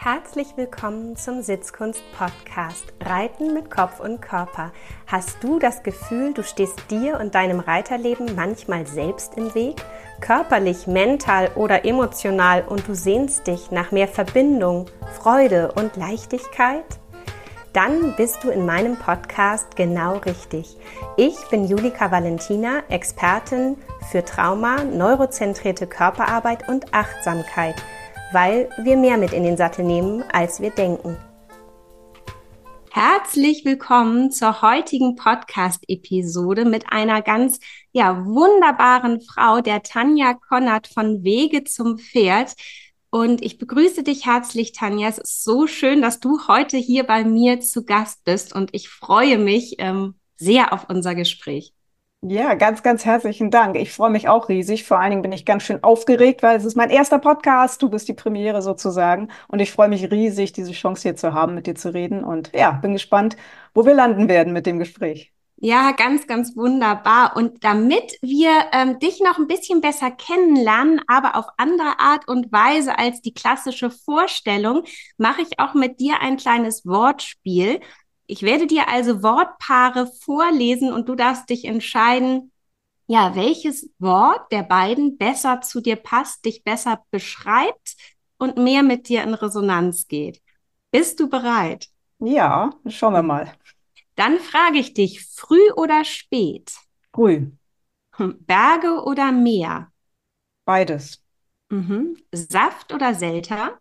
Herzlich willkommen zum Sitzkunst-Podcast Reiten mit Kopf und Körper. Hast du das Gefühl, du stehst dir und deinem Reiterleben manchmal selbst im Weg? Körperlich, mental oder emotional und du sehnst dich nach mehr Verbindung, Freude und Leichtigkeit? Dann bist du in meinem Podcast genau richtig. Ich bin Julika Valentina, Expertin für Trauma, neurozentrierte Körperarbeit und Achtsamkeit – weil wir mehr mit in den Sattel nehmen, als wir denken. Herzlich willkommen zur heutigen Podcast-Episode mit einer ganz ja, wunderbaren Frau, der Tanja Konrad von Wege zum Pferd. Und ich begrüße dich herzlich, Tanja. Es ist so schön, dass du heute hier bei mir zu Gast bist und ich freue mich ähm, sehr auf unser Gespräch. Ja, ganz, ganz herzlichen Dank. Ich freue mich auch riesig. Vor allen Dingen bin ich ganz schön aufgeregt, weil es ist mein erster Podcast. Du bist die Premiere sozusagen. Und ich freue mich riesig, diese Chance hier zu haben, mit dir zu reden. Und ja, bin gespannt, wo wir landen werden mit dem Gespräch. Ja, ganz, ganz wunderbar. Und damit wir ähm, dich noch ein bisschen besser kennenlernen, aber auf andere Art und Weise als die klassische Vorstellung, mache ich auch mit dir ein kleines Wortspiel. Ich werde dir also Wortpaare vorlesen und du darfst dich entscheiden, ja, welches Wort der beiden besser zu dir passt, dich besser beschreibt und mehr mit dir in Resonanz geht. Bist du bereit? Ja, schauen wir mal. Dann frage ich dich, früh oder spät? Früh. Berge oder Meer? Beides. Mhm. Saft oder Selter?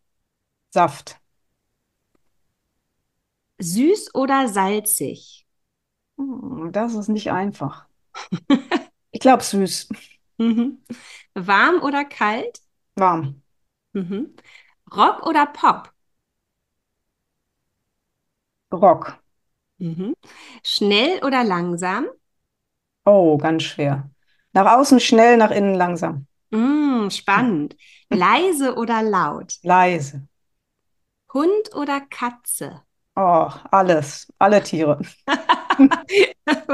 Saft. Süß oder salzig? Hm, das ist nicht einfach. ich glaube süß. Mhm. Warm oder kalt? Warm. Mhm. Rock oder Pop? Rock. Mhm. Schnell oder langsam? Oh, ganz schwer. Nach außen schnell, nach innen langsam. Mm, spannend. Leise oder laut? Leise. Hund oder Katze? Oh, alles, alle Tiere.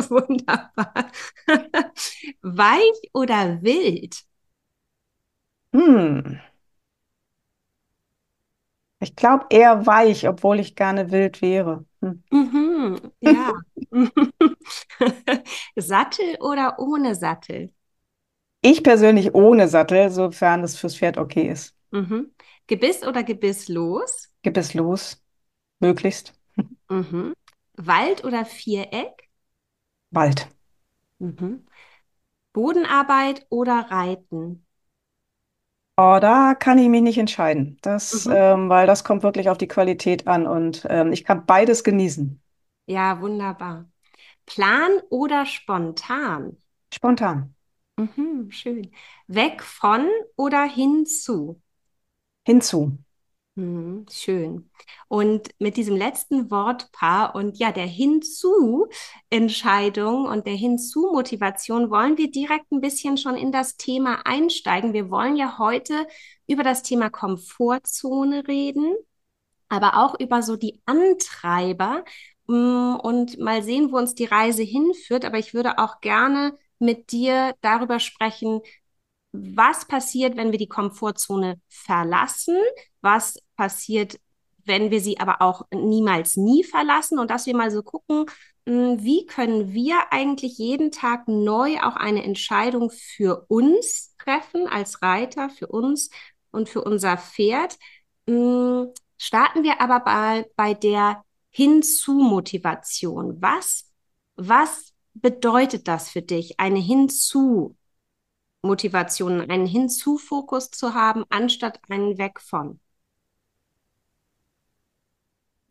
Wunderbar. Weich oder wild? Hm. Ich glaube eher weich, obwohl ich gerne wild wäre. Hm. Mhm, ja. Sattel oder ohne Sattel? Ich persönlich ohne Sattel, sofern es fürs Pferd okay ist. Mhm. Gebiss oder gebisslos? Gebisslos möglichst. Mhm. Wald oder Viereck? Wald. Mhm. Bodenarbeit oder Reiten? Oh, da kann ich mich nicht entscheiden. Das, mhm. ähm, weil das kommt wirklich auf die Qualität an und ähm, ich kann beides genießen. Ja, wunderbar. Plan oder spontan? Spontan. Mhm, schön. Weg von oder hinzu? Hinzu. Mhm, schön. Und mit diesem letzten Wortpaar und ja, der Hinzu-Entscheidung und der Hinzu-Motivation wollen wir direkt ein bisschen schon in das Thema einsteigen. Wir wollen ja heute über das Thema Komfortzone reden, aber auch über so die Antreiber mm, und mal sehen, wo uns die Reise hinführt. Aber ich würde auch gerne mit dir darüber sprechen, was passiert, wenn wir die Komfortzone verlassen, was passiert, wenn wir sie aber auch niemals nie verlassen und dass wir mal so gucken, hm, wie können wir eigentlich jeden Tag neu auch eine Entscheidung für uns treffen als Reiter, für uns und für unser Pferd. Hm, starten wir aber bei, bei der Hinzu-Motivation. Was, was bedeutet das für dich, eine Hinzu Motivation, einen Hinzu-Fokus zu haben, anstatt einen Weg von?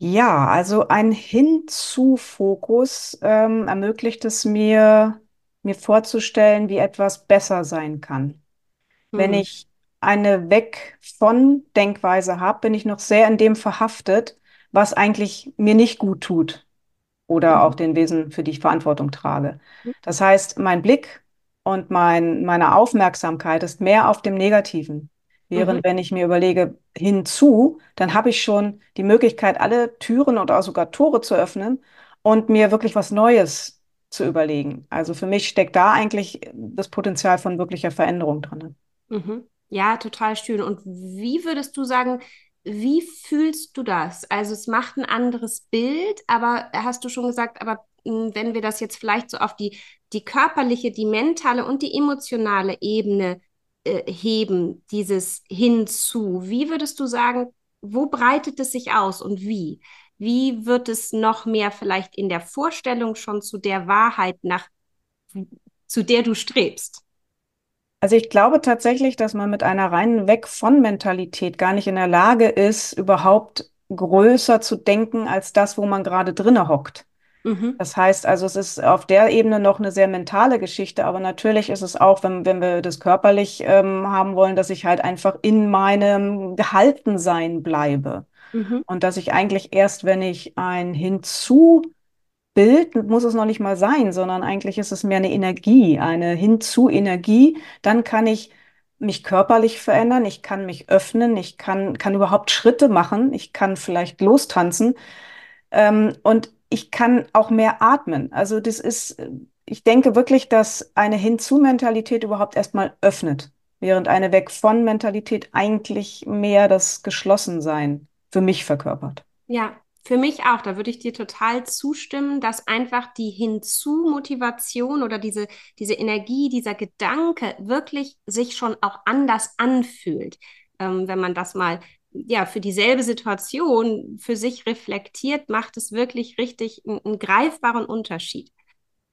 Ja, also ein Hinzu-Fokus ähm, ermöglicht es mir, mir vorzustellen, wie etwas besser sein kann. Wenn hm. ich eine Weg von Denkweise habe, bin ich noch sehr in dem verhaftet, was eigentlich mir nicht gut tut oder mhm. auch den Wesen, für die ich Verantwortung trage. Hm. Das heißt, mein Blick und mein, meine Aufmerksamkeit ist mehr auf dem Negativen. Während mhm. wenn ich mir überlege, hinzu, dann habe ich schon die Möglichkeit, alle Türen oder sogar Tore zu öffnen und mir wirklich was Neues zu überlegen. Also für mich steckt da eigentlich das Potenzial von wirklicher Veränderung drin. Mhm. Ja, total schön. Und wie würdest du sagen, wie fühlst du das? Also es macht ein anderes Bild, aber hast du schon gesagt, aber hm, wenn wir das jetzt vielleicht so auf die, die körperliche, die mentale und die emotionale Ebene äh, heben, dieses hinzu, wie würdest du sagen, wo breitet es sich aus und wie? Wie wird es noch mehr vielleicht in der Vorstellung schon zu der Wahrheit nach, zu der du strebst? Also ich glaube tatsächlich, dass man mit einer reinen Weg von Mentalität gar nicht in der Lage ist, überhaupt größer zu denken als das, wo man gerade drinne hockt. Mhm. Das heißt also, es ist auf der Ebene noch eine sehr mentale Geschichte, aber natürlich ist es auch, wenn, wenn wir das körperlich ähm, haben wollen, dass ich halt einfach in meinem Gehaltensein bleibe. Mhm. Und dass ich eigentlich erst, wenn ich ein Hinzu Bild muss es noch nicht mal sein, sondern eigentlich ist es mehr eine Energie, eine Hinzu-Energie. Dann kann ich mich körperlich verändern, ich kann mich öffnen, ich kann, kann überhaupt Schritte machen, ich kann vielleicht lostanzen ähm, und ich kann auch mehr atmen. Also das ist, ich denke wirklich, dass eine Hinzu-Mentalität überhaupt erstmal öffnet, während eine Weg-von-Mentalität eigentlich mehr das Geschlossensein für mich verkörpert. Ja, für mich auch, da würde ich dir total zustimmen, dass einfach die Hinzu-Motivation oder diese, diese Energie, dieser Gedanke wirklich sich schon auch anders anfühlt. Ähm, wenn man das mal ja für dieselbe Situation für sich reflektiert, macht es wirklich richtig einen, einen greifbaren Unterschied.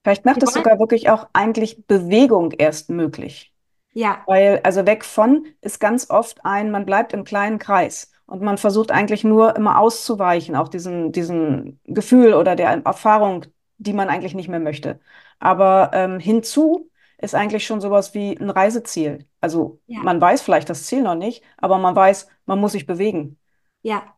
Vielleicht macht es sogar wirklich auch eigentlich Bewegung erst möglich. Ja. Weil, also weg von ist ganz oft ein, man bleibt im kleinen Kreis. Und man versucht eigentlich nur immer auszuweichen, auch diesen, diesen Gefühl oder der Erfahrung, die man eigentlich nicht mehr möchte. Aber ähm, hinzu ist eigentlich schon sowas wie ein Reiseziel. Also ja. man weiß vielleicht das Ziel noch nicht, aber man weiß, man muss sich bewegen. Ja.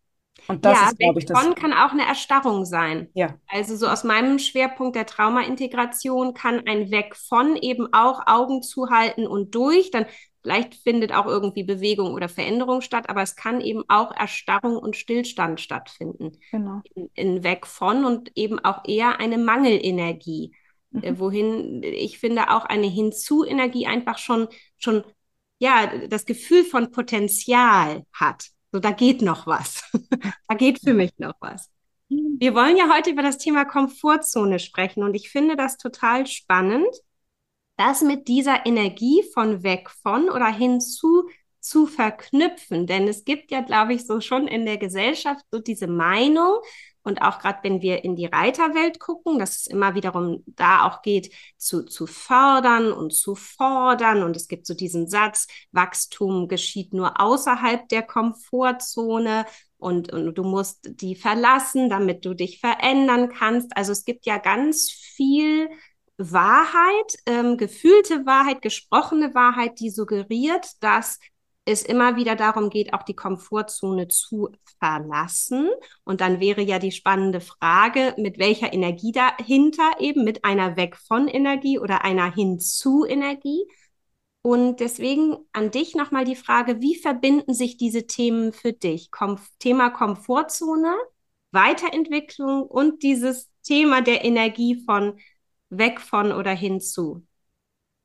Und das ja, ist, glaube ich, das. Von kann auch eine Erstarrung sein. Ja. Also so aus meinem Schwerpunkt der Traumaintegration kann ein Weg von eben auch Augen zuhalten und durch. Dann Vielleicht findet auch irgendwie Bewegung oder Veränderung statt, aber es kann eben auch Erstarrung und Stillstand stattfinden. Genau. In, in weg von und eben auch eher eine Mangelenergie. Äh, mhm. wohin ich finde auch eine Hinzu-Energie einfach schon, schon, ja, das Gefühl von Potenzial hat. So, da geht noch was. da geht für mich noch was. Wir wollen ja heute über das Thema Komfortzone sprechen und ich finde das total spannend, das mit dieser Energie von weg von oder hinzu zu verknüpfen. Denn es gibt ja, glaube ich, so schon in der Gesellschaft so diese Meinung, und auch gerade wenn wir in die Reiterwelt gucken, dass es immer wiederum da auch geht, zu, zu fördern und zu fordern. Und es gibt so diesen Satz, Wachstum geschieht nur außerhalb der Komfortzone und, und du musst die verlassen, damit du dich verändern kannst. Also es gibt ja ganz viel Wahrheit, ähm, gefühlte Wahrheit, gesprochene Wahrheit, die suggeriert, dass es immer wieder darum geht, auch die Komfortzone zu verlassen. Und dann wäre ja die spannende Frage, mit welcher Energie dahinter eben, mit einer Weg von Energie oder einer hinzu Energie. Und deswegen an dich nochmal die Frage, wie verbinden sich diese Themen für dich? Kom Thema Komfortzone, Weiterentwicklung und dieses Thema der Energie von weg von oder hinzu?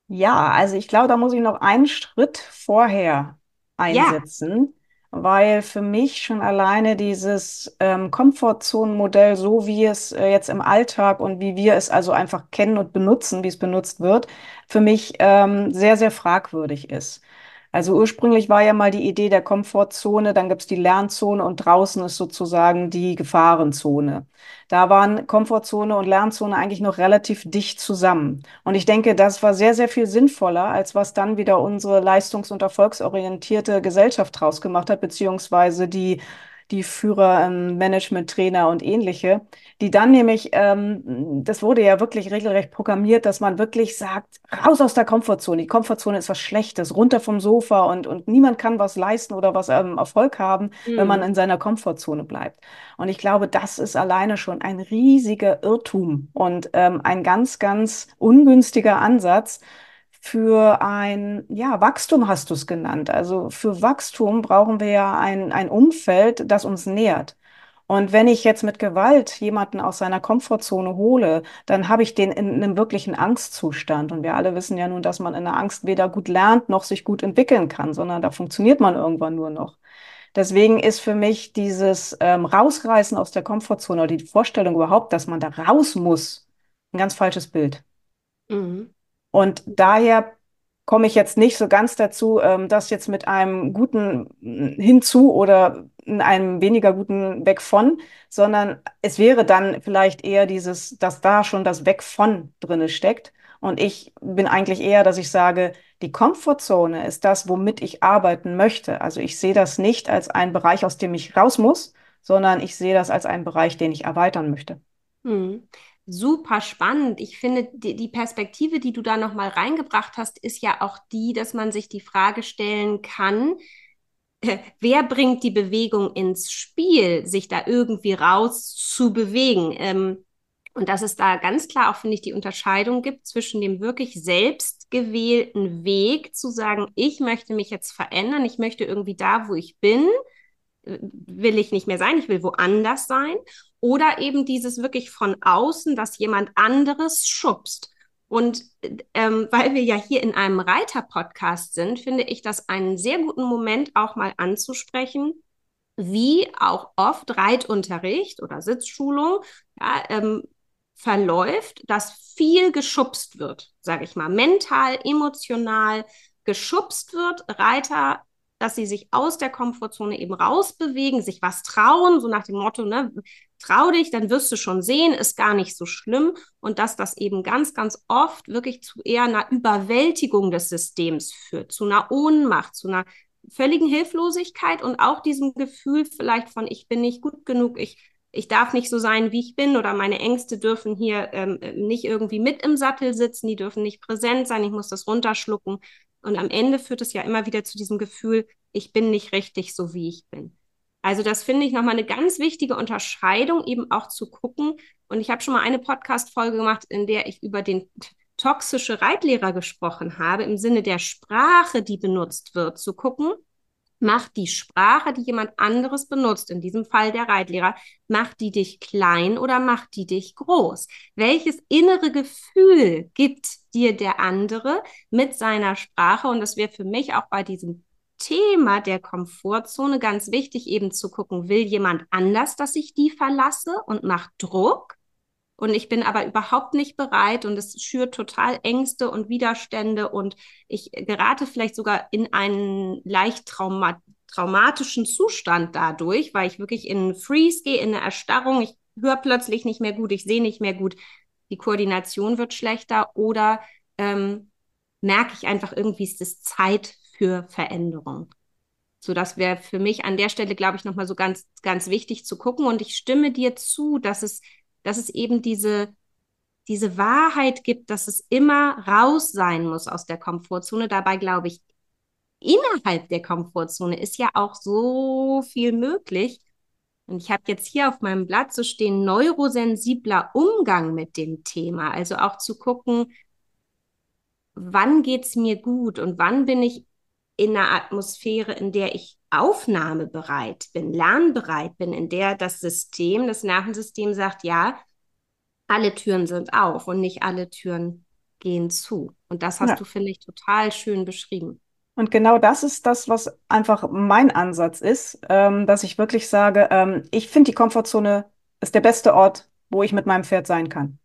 Ja, also ich glaube, da muss ich noch einen Schritt vorher einsetzen, ja. weil für mich schon alleine dieses ähm, Komfortzonenmodell, so wie es äh, jetzt im Alltag und wie wir es also einfach kennen und benutzen, wie es benutzt wird, für mich ähm, sehr, sehr fragwürdig ist. Also ursprünglich war ja mal die Idee der Komfortzone, dann gibt es die Lernzone und draußen ist sozusagen die Gefahrenzone. Da waren Komfortzone und Lernzone eigentlich noch relativ dicht zusammen. Und ich denke, das war sehr, sehr viel sinnvoller, als was dann wieder unsere leistungs- und erfolgsorientierte Gesellschaft draus gemacht hat, beziehungsweise die die Führer, ähm, Management-Trainer und ähnliche, die dann nämlich, ähm, das wurde ja wirklich regelrecht programmiert, dass man wirklich sagt, raus aus der Komfortzone. Die Komfortzone ist was Schlechtes, runter vom Sofa und, und niemand kann was leisten oder was ähm, Erfolg haben, mhm. wenn man mhm. in seiner Komfortzone bleibt. Und ich glaube, das ist alleine schon ein riesiger Irrtum und ähm, ein ganz, ganz ungünstiger Ansatz, für ein, ja, Wachstum hast du es genannt. Also für Wachstum brauchen wir ja ein, ein Umfeld, das uns nährt. Und wenn ich jetzt mit Gewalt jemanden aus seiner Komfortzone hole, dann habe ich den in einem wirklichen Angstzustand. Und wir alle wissen ja nun, dass man in der Angst weder gut lernt noch sich gut entwickeln kann, sondern da funktioniert man irgendwann nur noch. Deswegen ist für mich dieses ähm, Rausreißen aus der Komfortzone oder die Vorstellung überhaupt, dass man da raus muss, ein ganz falsches Bild. Mhm. Und daher komme ich jetzt nicht so ganz dazu, ähm, das jetzt mit einem guten hinzu oder einem weniger guten weg von, sondern es wäre dann vielleicht eher dieses, dass da schon das weg von drinne steckt. Und ich bin eigentlich eher, dass ich sage, die Komfortzone ist das, womit ich arbeiten möchte. Also ich sehe das nicht als einen Bereich, aus dem ich raus muss, sondern ich sehe das als einen Bereich, den ich erweitern möchte. Hm super spannend. Ich finde, die, die Perspektive, die du da nochmal reingebracht hast, ist ja auch die, dass man sich die Frage stellen kann, äh, wer bringt die Bewegung ins Spiel, sich da irgendwie raus zu bewegen? Ähm, und dass es da ganz klar auch, finde ich, die Unterscheidung gibt zwischen dem wirklich selbst gewählten Weg zu sagen, ich möchte mich jetzt verändern, ich möchte irgendwie da, wo ich bin, will ich nicht mehr sein, ich will woanders sein. Oder eben dieses wirklich von außen, dass jemand anderes schubst. Und ähm, weil wir ja hier in einem Reiter-Podcast sind, finde ich das einen sehr guten Moment auch mal anzusprechen, wie auch oft Reitunterricht oder Sitzschulung ja, ähm, verläuft, dass viel geschubst wird, sage ich mal, mental, emotional geschubst wird. Reiter dass sie sich aus der Komfortzone eben rausbewegen, sich was trauen, so nach dem Motto, ne, trau dich, dann wirst du schon sehen, ist gar nicht so schlimm und dass das eben ganz, ganz oft wirklich zu eher einer Überwältigung des Systems führt, zu einer Ohnmacht, zu einer völligen Hilflosigkeit und auch diesem Gefühl vielleicht von, ich bin nicht gut genug, ich, ich darf nicht so sein, wie ich bin oder meine Ängste dürfen hier ähm, nicht irgendwie mit im Sattel sitzen, die dürfen nicht präsent sein, ich muss das runterschlucken. Und am Ende führt es ja immer wieder zu diesem Gefühl, ich bin nicht richtig so, wie ich bin. Also das finde ich nochmal eine ganz wichtige Unterscheidung, eben auch zu gucken. Und ich habe schon mal eine Podcast-Folge gemacht, in der ich über den toxische Reitlehrer gesprochen habe, im Sinne der Sprache, die benutzt wird, zu gucken, macht die Sprache, die jemand anderes benutzt, in diesem Fall der Reitlehrer, macht die dich klein oder macht die dich groß? Welches innere Gefühl gibt dir der andere mit seiner Sprache? Und das wäre für mich auch bei diesem Thema der Komfortzone ganz wichtig, eben zu gucken, will jemand anders, dass ich die verlasse und macht Druck? Und ich bin aber überhaupt nicht bereit und es schürt total Ängste und Widerstände und ich gerate vielleicht sogar in einen leicht trauma traumatischen Zustand dadurch, weil ich wirklich in Freeze gehe, in eine Erstarrung. Ich höre plötzlich nicht mehr gut, ich sehe nicht mehr gut, die Koordination wird schlechter oder ähm, merke ich einfach irgendwie, ist es Zeit für Veränderung. So, das wäre für mich an der Stelle, glaube ich, nochmal so ganz, ganz wichtig zu gucken. Und ich stimme dir zu, dass es dass es eben diese, diese Wahrheit gibt, dass es immer raus sein muss aus der Komfortzone. Dabei glaube ich, innerhalb der Komfortzone ist ja auch so viel möglich. Und ich habe jetzt hier auf meinem Blatt so stehen, neurosensibler Umgang mit dem Thema. Also auch zu gucken, wann geht es mir gut und wann bin ich in einer Atmosphäre, in der ich aufnahmebereit bin, lernbereit bin, in der das System, das Nervensystem sagt, ja, alle Türen sind auf und nicht alle Türen gehen zu. Und das hast ja. du, finde ich, total schön beschrieben. Und genau das ist das, was einfach mein Ansatz ist, ähm, dass ich wirklich sage, ähm, ich finde, die Komfortzone ist der beste Ort, wo ich mit meinem Pferd sein kann.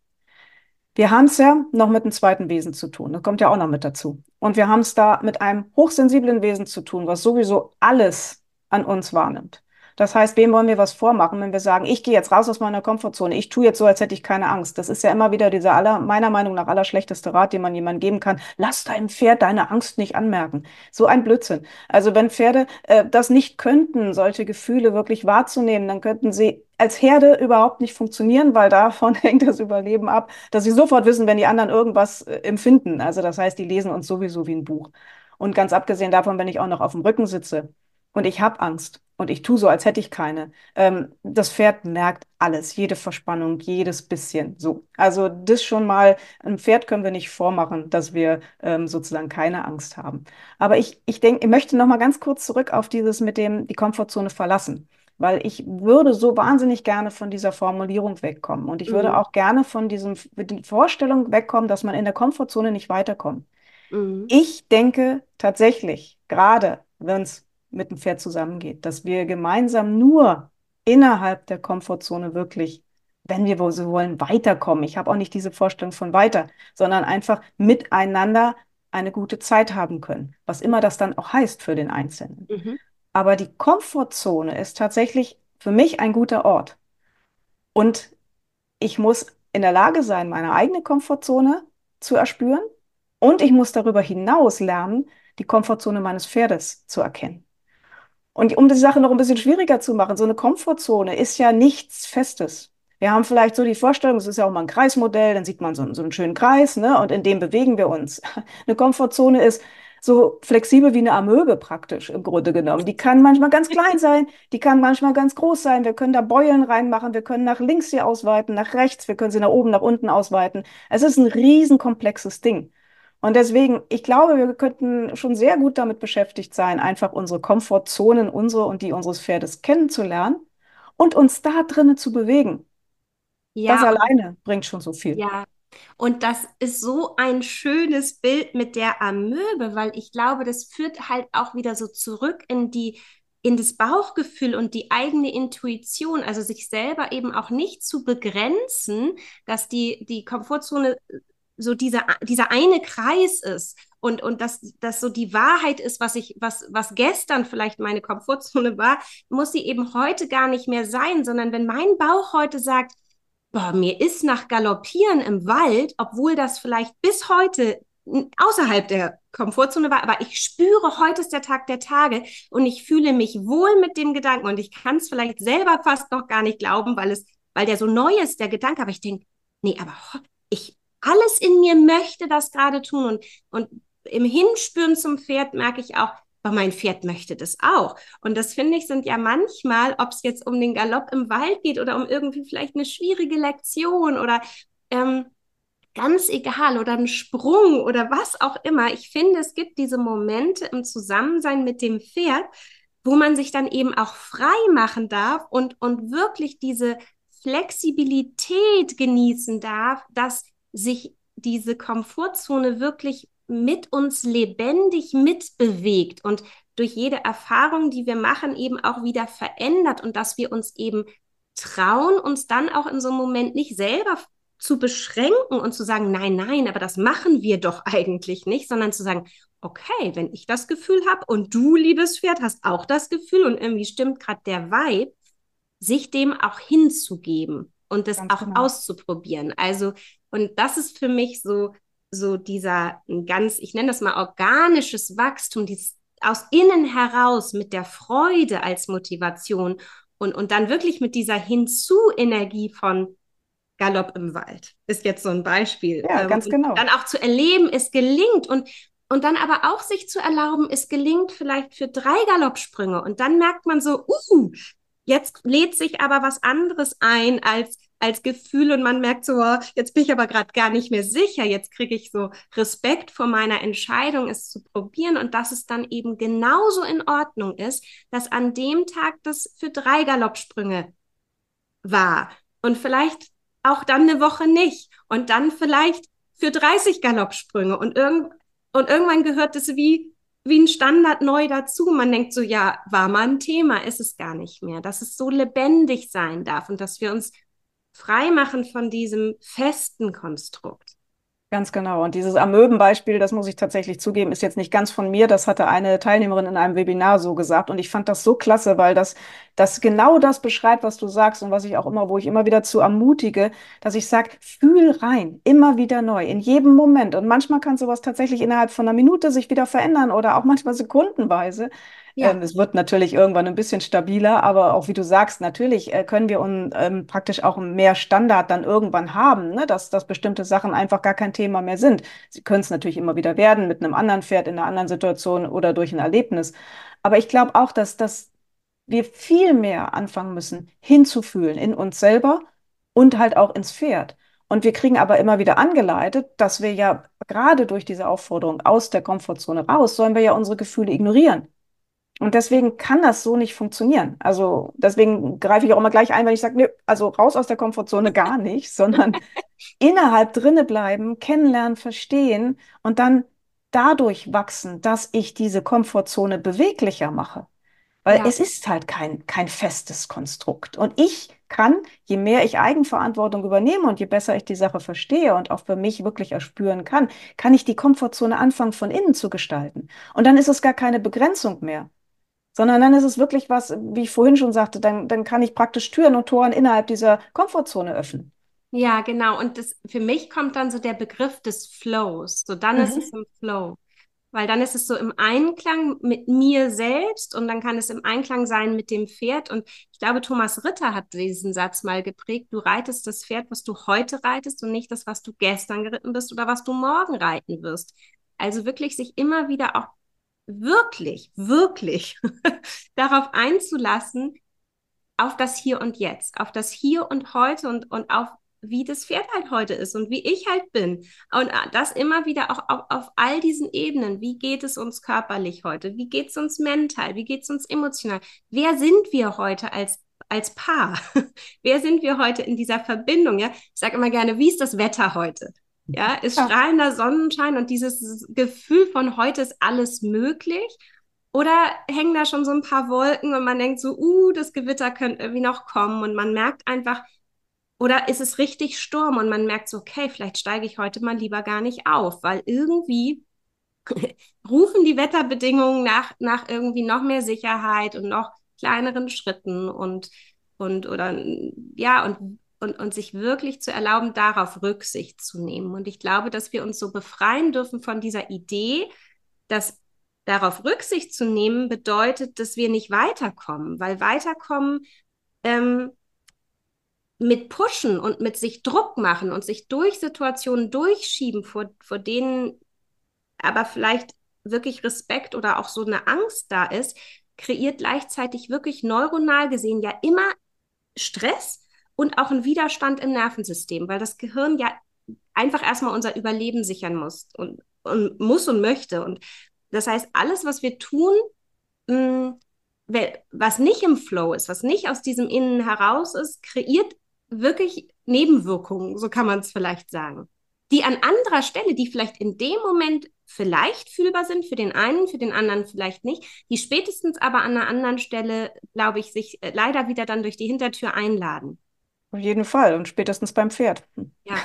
Wir haben es ja noch mit einem zweiten Wesen zu tun. Das kommt ja auch noch mit dazu. Und wir haben es da mit einem hochsensiblen Wesen zu tun, was sowieso alles an uns wahrnimmt. Das heißt, wem wollen wir was vormachen, wenn wir sagen, ich gehe jetzt raus aus meiner Komfortzone, ich tue jetzt so, als hätte ich keine Angst. Das ist ja immer wieder dieser aller, meiner Meinung nach allerschlechteste Rat, den man jemandem geben kann. Lass deinem Pferd deine Angst nicht anmerken. So ein Blödsinn. Also wenn Pferde äh, das nicht könnten, solche Gefühle wirklich wahrzunehmen, dann könnten sie als Herde überhaupt nicht funktionieren, weil davon hängt das Überleben ab, dass sie sofort wissen, wenn die anderen irgendwas äh, empfinden. Also das heißt, die lesen uns sowieso wie ein Buch. Und ganz abgesehen davon, wenn ich auch noch auf dem Rücken sitze und ich habe Angst und ich tue so, als hätte ich keine. Ähm, das Pferd merkt alles, jede Verspannung, jedes bisschen. So, also das schon mal. Ein Pferd können wir nicht vormachen, dass wir ähm, sozusagen keine Angst haben. Aber ich, ich denke, ich möchte noch mal ganz kurz zurück auf dieses mit dem die Komfortzone verlassen weil ich würde so wahnsinnig gerne von dieser Formulierung wegkommen und ich mhm. würde auch gerne von diesem die Vorstellung wegkommen, dass man in der Komfortzone nicht weiterkommt. Mhm. Ich denke tatsächlich, gerade wenn es mit dem Pferd zusammengeht, dass wir gemeinsam nur innerhalb der Komfortzone wirklich, wenn wir so wollen, weiterkommen. Ich habe auch nicht diese Vorstellung von weiter, sondern einfach miteinander eine gute Zeit haben können, was immer das dann auch heißt für den Einzelnen. Mhm. Aber die Komfortzone ist tatsächlich für mich ein guter Ort. Und ich muss in der Lage sein, meine eigene Komfortzone zu erspüren. Und ich muss darüber hinaus lernen, die Komfortzone meines Pferdes zu erkennen. Und um die Sache noch ein bisschen schwieriger zu machen, so eine Komfortzone ist ja nichts Festes. Wir haben vielleicht so die Vorstellung, es ist ja auch mal ein Kreismodell, dann sieht man so, so einen schönen Kreis, ne? Und in dem bewegen wir uns. Eine Komfortzone ist, so flexibel wie eine Amöbe praktisch im Grunde genommen. Die kann manchmal ganz klein sein, die kann manchmal ganz groß sein. Wir können da Beulen reinmachen, wir können nach links sie ausweiten, nach rechts, wir können sie nach oben, nach unten ausweiten. Es ist ein riesenkomplexes Ding. Und deswegen, ich glaube, wir könnten schon sehr gut damit beschäftigt sein, einfach unsere Komfortzonen, unsere und die unseres Pferdes kennenzulernen und uns da drinnen zu bewegen. Ja, das alleine bringt schon so viel. Ja, und das ist so ein schönes Bild mit der Amöbe, weil ich glaube, das führt halt auch wieder so zurück in die in das Bauchgefühl und die eigene Intuition, also sich selber eben auch nicht zu begrenzen, dass die, die Komfortzone so dieser, dieser eine Kreis ist und, und dass das so die Wahrheit ist, was ich, was, was gestern vielleicht meine Komfortzone war, muss sie eben heute gar nicht mehr sein, sondern wenn mein Bauch heute sagt, boah, mir ist nach Galoppieren im Wald, obwohl das vielleicht bis heute außerhalb der Komfortzone war, aber ich spüre, heute ist der Tag der Tage und ich fühle mich wohl mit dem Gedanken und ich kann es vielleicht selber fast noch gar nicht glauben, weil es, weil der so neu ist, der Gedanke, aber ich denke, nee, aber ich, alles in mir möchte das gerade tun und, und im Hinspüren zum Pferd merke ich auch, aber mein Pferd möchte das auch. Und das finde ich sind ja manchmal, ob es jetzt um den Galopp im Wald geht oder um irgendwie vielleicht eine schwierige Lektion oder ähm, ganz egal oder ein Sprung oder was auch immer. Ich finde, es gibt diese Momente im Zusammensein mit dem Pferd, wo man sich dann eben auch frei machen darf und, und wirklich diese Flexibilität genießen darf, dass sich diese Komfortzone wirklich mit uns lebendig mitbewegt und durch jede Erfahrung, die wir machen, eben auch wieder verändert und dass wir uns eben trauen, uns dann auch in so einem Moment nicht selber zu beschränken und zu sagen, nein, nein, aber das machen wir doch eigentlich nicht, sondern zu sagen, okay, wenn ich das Gefühl habe und du, liebes Pferd, hast auch das Gefühl und irgendwie stimmt gerade der Vibe, sich dem auch hinzugeben und das Ganz auch genau. auszuprobieren. Also, und das ist für mich so so dieser ganz, ich nenne das mal organisches Wachstum, dieses aus innen heraus mit der Freude als Motivation und, und dann wirklich mit dieser Hinzu-Energie von Galopp im Wald ist jetzt so ein Beispiel. Ja, ähm, ganz genau. Dann auch zu erleben, es gelingt und, und dann aber auch sich zu erlauben, es gelingt vielleicht für drei Galoppsprünge und dann merkt man so, uh, jetzt lädt sich aber was anderes ein als als Gefühl und man merkt so, oh, jetzt bin ich aber gerade gar nicht mehr sicher, jetzt kriege ich so Respekt vor meiner Entscheidung, es zu probieren und dass es dann eben genauso in Ordnung ist, dass an dem Tag das für drei Galoppsprünge war und vielleicht auch dann eine Woche nicht und dann vielleicht für 30 Galoppsprünge und, irgend und irgendwann gehört es wie wie ein Standard neu dazu. Man denkt so, ja, war mal ein Thema, ist es gar nicht mehr. Dass es so lebendig sein darf und dass wir uns freimachen von diesem festen Konstrukt. Ganz genau. Und dieses Amöbenbeispiel, das muss ich tatsächlich zugeben, ist jetzt nicht ganz von mir. Das hatte eine Teilnehmerin in einem Webinar so gesagt. Und ich fand das so klasse, weil das, das genau das beschreibt, was du sagst und was ich auch immer, wo ich immer wieder zu ermutige, dass ich sage, fühl rein, immer wieder neu, in jedem Moment. Und manchmal kann sowas tatsächlich innerhalb von einer Minute sich wieder verändern oder auch manchmal sekundenweise. Ja. Ähm, es wird natürlich irgendwann ein bisschen stabiler, aber auch wie du sagst, natürlich äh, können wir un, ähm, praktisch auch mehr Standard dann irgendwann haben, ne? dass, dass bestimmte Sachen einfach gar kein Thema mehr sind. Sie können es natürlich immer wieder werden mit einem anderen Pferd in einer anderen Situation oder durch ein Erlebnis. Aber ich glaube auch, dass, dass wir viel mehr anfangen müssen, hinzufühlen in uns selber und halt auch ins Pferd. Und wir kriegen aber immer wieder angeleitet, dass wir ja gerade durch diese Aufforderung aus der Komfortzone raus, sollen wir ja unsere Gefühle ignorieren. Und deswegen kann das so nicht funktionieren. Also deswegen greife ich auch immer gleich ein, wenn ich sage, nö, also raus aus der Komfortzone gar nicht, sondern innerhalb drinne bleiben, kennenlernen, verstehen und dann dadurch wachsen, dass ich diese Komfortzone beweglicher mache. Weil Ja. es ist halt kein, kein festes Konstrukt. Und ich kann, je mehr ich Eigenverantwortung übernehme und je besser ich die Sache verstehe und auch für mich wirklich erspüren kann, kann ich die Komfortzone anfangen, von innen zu gestalten. Und dann ist es gar keine Begrenzung mehr, sondern dann ist es wirklich was, wie ich vorhin schon sagte, dann, dann kann ich praktisch Türen und Toren innerhalb dieser Komfortzone öffnen. Ja, genau. Und das, für mich kommt dann so der Begriff des Flows. So, dann ist es Mhm. im Flow. Weil dann ist es so im Einklang mit mir selbst und dann kann es im Einklang sein mit dem Pferd. Und ich glaube, Thomas Ritter hat diesen Satz mal geprägt. Du reitest das Pferd, was du heute reitest und nicht das, was du gestern geritten bist oder was du morgen reiten wirst. Also wirklich sich immer wieder auch wirklich, wirklich darauf einzulassen, auf das Hier und Jetzt, auf das Hier und Heute und, und auf wie das Pferd halt heute ist und wie ich halt bin. Und das immer wieder auch auf, auf all diesen Ebenen. Wie geht es uns körperlich heute? Wie geht es uns mental? Wie geht es uns emotional? Wer sind wir heute als, als Paar? Wer sind wir heute in dieser Verbindung? Ja, ich sage immer gerne, wie ist das Wetter heute? Ja, ist strahlender Sonnenschein und dieses Gefühl von heute ist alles möglich. Oder hängen da schon so ein paar Wolken und man denkt so, uh, das Gewitter könnte irgendwie noch kommen und man merkt einfach, oder ist es richtig Sturm und man merkt so, okay, vielleicht steige ich heute mal lieber gar nicht auf, weil irgendwie rufen die Wetterbedingungen nach, nach irgendwie noch mehr Sicherheit und noch kleineren Schritten und, und oder ja, und, und, und sich wirklich zu erlauben, darauf Rücksicht zu nehmen. Und ich glaube, dass wir uns so befreien dürfen von dieser Idee, dass darauf Rücksicht zu nehmen bedeutet, dass wir nicht weiterkommen, weil weiterkommen ähm, mit Pushen und mit sich Druck machen und sich durch Situationen durchschieben, vor, vor denen aber vielleicht wirklich Respekt oder auch so eine Angst da ist, kreiert gleichzeitig wirklich neuronal gesehen ja immer Stress und auch einen Widerstand im Nervensystem, weil das Gehirn ja einfach erstmal unser Überleben sichern muss und, und muss und möchte. Und das heißt, alles, was wir tun, mh, was nicht im Flow ist, was nicht aus diesem Innen heraus ist, kreiert wirklich Nebenwirkungen, so kann man es vielleicht sagen, die an anderer Stelle, die vielleicht in dem Moment vielleicht fühlbar sind, für den einen, für den anderen vielleicht nicht, die spätestens aber an einer anderen Stelle, glaube ich, sich leider wieder dann durch die Hintertür einladen. Auf jeden Fall und spätestens beim Pferd. Ja,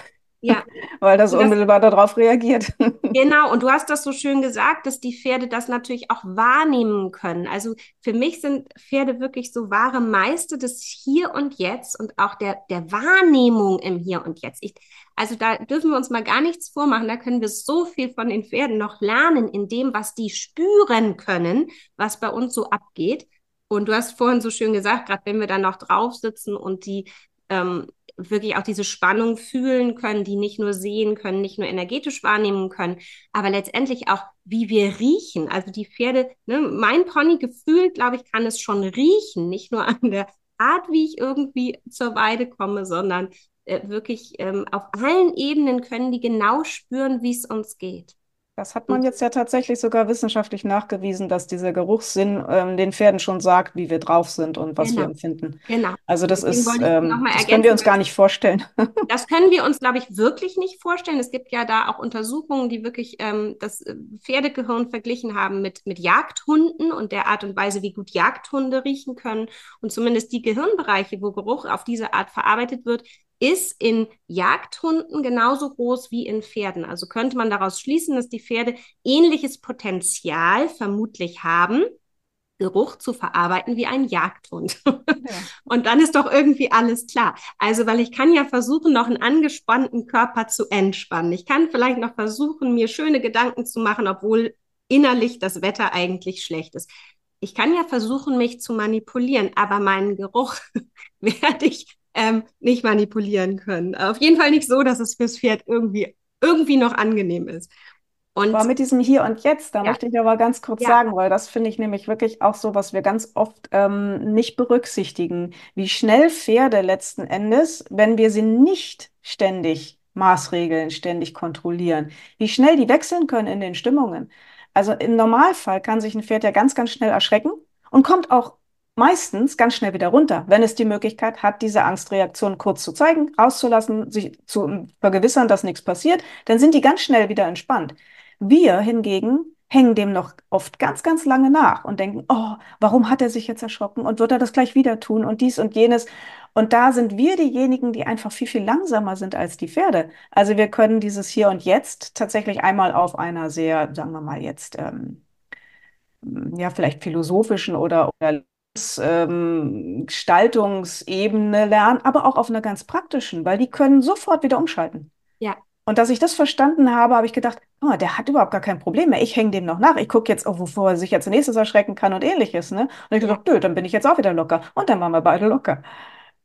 ja. Weil das, das unmittelbar darauf reagiert. Genau, und du hast das so schön gesagt, dass die Pferde das natürlich auch wahrnehmen können. Also für mich sind Pferde wirklich so wahre Meister des Hier und Jetzt und auch der, der Wahrnehmung im Hier und Jetzt. Ich, also da dürfen wir uns mal gar nichts vormachen. Da können wir so viel von den Pferden noch lernen in dem, was die spüren können, was bei uns so abgeht. Und du hast vorhin so schön gesagt, gerade wenn wir dann noch drauf sitzen und die ähm, wirklich auch diese Spannung fühlen können, die nicht nur sehen können, nicht nur energetisch wahrnehmen können, aber letztendlich auch, wie wir riechen. Also die Pferde, ne, mein Pony gefühlt, glaube ich, kann es schon riechen, nicht nur an der Art, wie ich irgendwie zur Weide komme, sondern äh, wirklich ähm, auf allen Ebenen können die genau spüren, wie es uns geht. Das hat man jetzt ja tatsächlich sogar wissenschaftlich nachgewiesen, dass dieser Geruchssinn ähm, den Pferden schon sagt, wie wir drauf sind und was genau. wir empfinden. Genau. Also das ist, ähm, das können wir uns gar nicht vorstellen. das können wir uns, glaube ich, wirklich nicht vorstellen. Es gibt ja da auch Untersuchungen, die wirklich ähm, das Pferdegehirn verglichen haben mit, mit Jagdhunden und der Art und Weise, wie gut Jagdhunde riechen können. Und zumindest die Gehirnbereiche, wo Geruch auf diese Art verarbeitet wird, ist in Jagdhunden genauso groß wie in Pferden. Also könnte man daraus schließen, dass die Pferde ähnliches Potenzial vermutlich haben, Geruch zu verarbeiten wie ein Jagdhund. Ja. Und dann ist doch irgendwie alles klar. Also, weil ich kann ja versuchen, noch einen angespannten Körper zu entspannen. Ich kann vielleicht noch versuchen, mir schöne Gedanken zu machen, obwohl innerlich das Wetter eigentlich schlecht ist. Ich kann ja versuchen, mich zu manipulieren, aber meinen Geruch werde ich ähm, nicht manipulieren können. Auf jeden Fall nicht so, dass es fürs Pferd irgendwie, irgendwie noch angenehm ist. Und aber mit diesem Hier und Jetzt, da ja. möchte ich aber ganz kurz ja. sagen, weil das finde ich nämlich wirklich auch so, was wir ganz oft ähm, nicht berücksichtigen, wie schnell Pferde letzten Endes, wenn wir sie nicht ständig maßregeln, ständig kontrollieren, wie schnell die wechseln können in den Stimmungen. Also im Normalfall kann sich ein Pferd ja ganz, ganz schnell erschrecken und kommt auch meistens ganz schnell wieder runter, wenn es die Möglichkeit hat, diese Angstreaktion kurz zu zeigen, rauszulassen, sich zu vergewissern, dass nichts passiert, dann sind die ganz schnell wieder entspannt. Wir hingegen hängen dem noch oft ganz, ganz lange nach und denken, oh, warum hat er sich jetzt erschrocken und wird er das gleich wieder tun und dies und jenes. Und da sind wir diejenigen, die einfach viel, viel langsamer sind als die Pferde. Also wir können dieses Hier und Jetzt tatsächlich einmal auf einer sehr, sagen wir mal jetzt, ähm, ja, vielleicht philosophischen oder, oder ähm, Gestaltungsebene lernen, aber auch auf einer ganz praktischen, weil die können sofort wieder umschalten. Ja. Und dass ich das verstanden habe, habe ich gedacht, oh, der hat überhaupt gar kein Problem mehr. Ich hänge dem noch nach. Ich gucke jetzt, oh, wovor er sich jetzt nächstes erschrecken kann und ähnliches. Ne? Und ich ja. gedacht, nö, dann bin ich jetzt auch wieder locker. Und dann waren wir beide locker.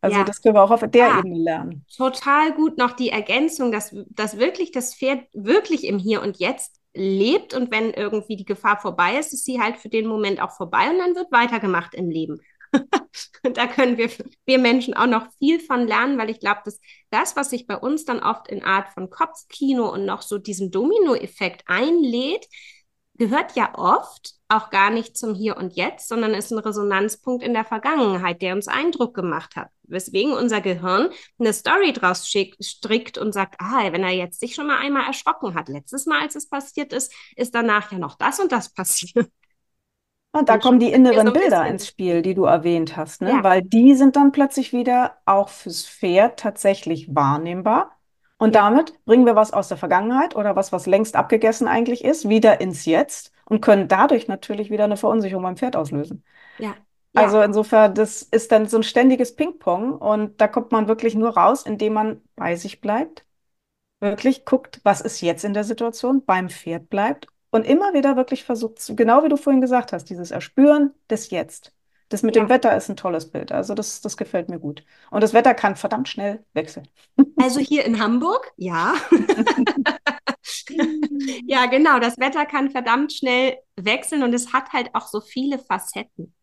Also ja. das können wir auch auf der ja, Ebene lernen. Total gut noch die Ergänzung, dass, dass wirklich das Pferd wirklich im Hier und Jetzt lebt und wenn irgendwie die Gefahr vorbei ist, ist sie halt für den Moment auch vorbei und dann wird weitergemacht im Leben. und da können wir, wir Menschen auch noch viel von lernen, weil ich glaube, dass das, was sich bei uns dann oft in Art von Kopfkino und noch so diesen Domino-Effekt einlädt, gehört ja oft auch gar nicht zum Hier und Jetzt, sondern ist ein Resonanzpunkt in der Vergangenheit, der uns Eindruck gemacht hat. Weswegen unser Gehirn eine Story draus strickt und sagt, ah, wenn er jetzt sich schon mal einmal erschrocken hat, letztes Mal, als es passiert ist, ist danach ja noch das und das passiert. Und da kommen die inneren so Bilder ins Spiel, die du erwähnt hast, ne? Ja. Weil die sind dann plötzlich wieder auch fürs Pferd tatsächlich wahrnehmbar. Und ja. damit bringen wir was aus der Vergangenheit oder was, was längst abgegessen eigentlich ist, wieder ins Jetzt und können dadurch natürlich wieder eine Verunsicherung beim Pferd auslösen. Ja. Also insofern, das ist dann so ein ständiges Ping-Pong und da kommt man wirklich nur raus, indem man bei sich bleibt, wirklich guckt, was ist jetzt in der Situation, beim Pferd bleibt und immer wieder wirklich versucht, genau wie du vorhin gesagt hast, dieses Erspüren des Jetzt. Das mit ja. dem Wetter ist ein tolles Bild. Also das, das gefällt mir gut. Und das Wetter kann verdammt schnell wechseln. Also hier in Hamburg, ja. ja, genau. Das Wetter kann verdammt schnell wechseln und es hat halt auch so viele Facetten.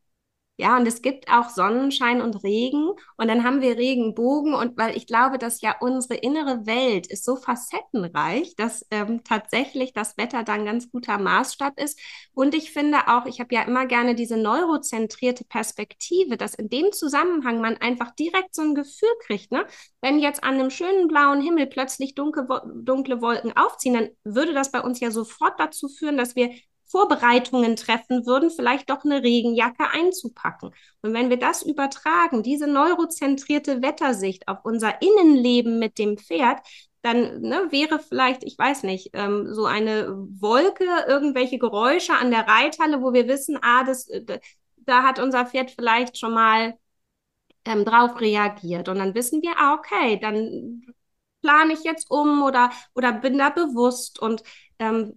Ja, und es gibt auch Sonnenschein und Regen und dann haben wir Regenbogen und weil ich glaube, dass ja unsere innere Welt ist so facettenreich, dass ähm, tatsächlich das Wetter dann ganz guter Maßstab ist. Und ich finde auch, ich habe ja immer gerne diese neurozentrierte Perspektive, dass in dem Zusammenhang man einfach direkt so ein Gefühl kriegt, ne? Wenn jetzt an einem schönen blauen Himmel plötzlich dunkle, dunkle Wolken aufziehen, dann würde das bei uns ja sofort dazu führen, dass wir Vorbereitungen treffen würden, vielleicht doch eine Regenjacke einzupacken. Und wenn wir das übertragen, diese neurozentrierte Wettersicht auf unser Innenleben mit dem Pferd, dann ne, wäre vielleicht, ich weiß nicht, ähm, so eine Wolke, irgendwelche Geräusche an der Reithalle, wo wir wissen, ah, das, äh, da hat unser Pferd vielleicht schon mal ähm, drauf reagiert. Und dann wissen wir, ah, okay, dann plane ich jetzt um oder, oder bin da bewusst und ähm,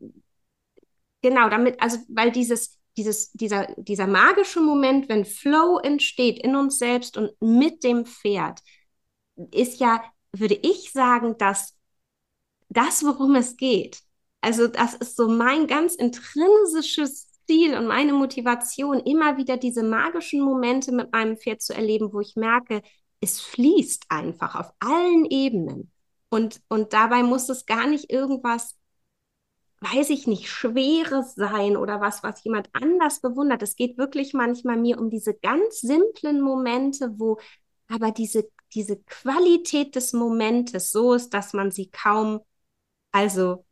Genau, damit, also weil dieses, dieses, dieser, dieser magische Moment, wenn Flow entsteht in uns selbst und mit dem Pferd, ist ja, würde ich sagen, dass das, worum es geht. Also das ist so mein ganz intrinsisches Ziel und meine Motivation, immer wieder diese magischen Momente mit meinem Pferd zu erleben, wo ich merke, es fließt einfach auf allen Ebenen. Und, und dabei muss es gar nicht irgendwas weiß ich nicht, Schweres sein oder was, was jemand anders bewundert. Es geht wirklich manchmal mir um diese ganz simplen Momente, wo aber diese, diese Qualität des Momentes so ist, dass man sie kaum, also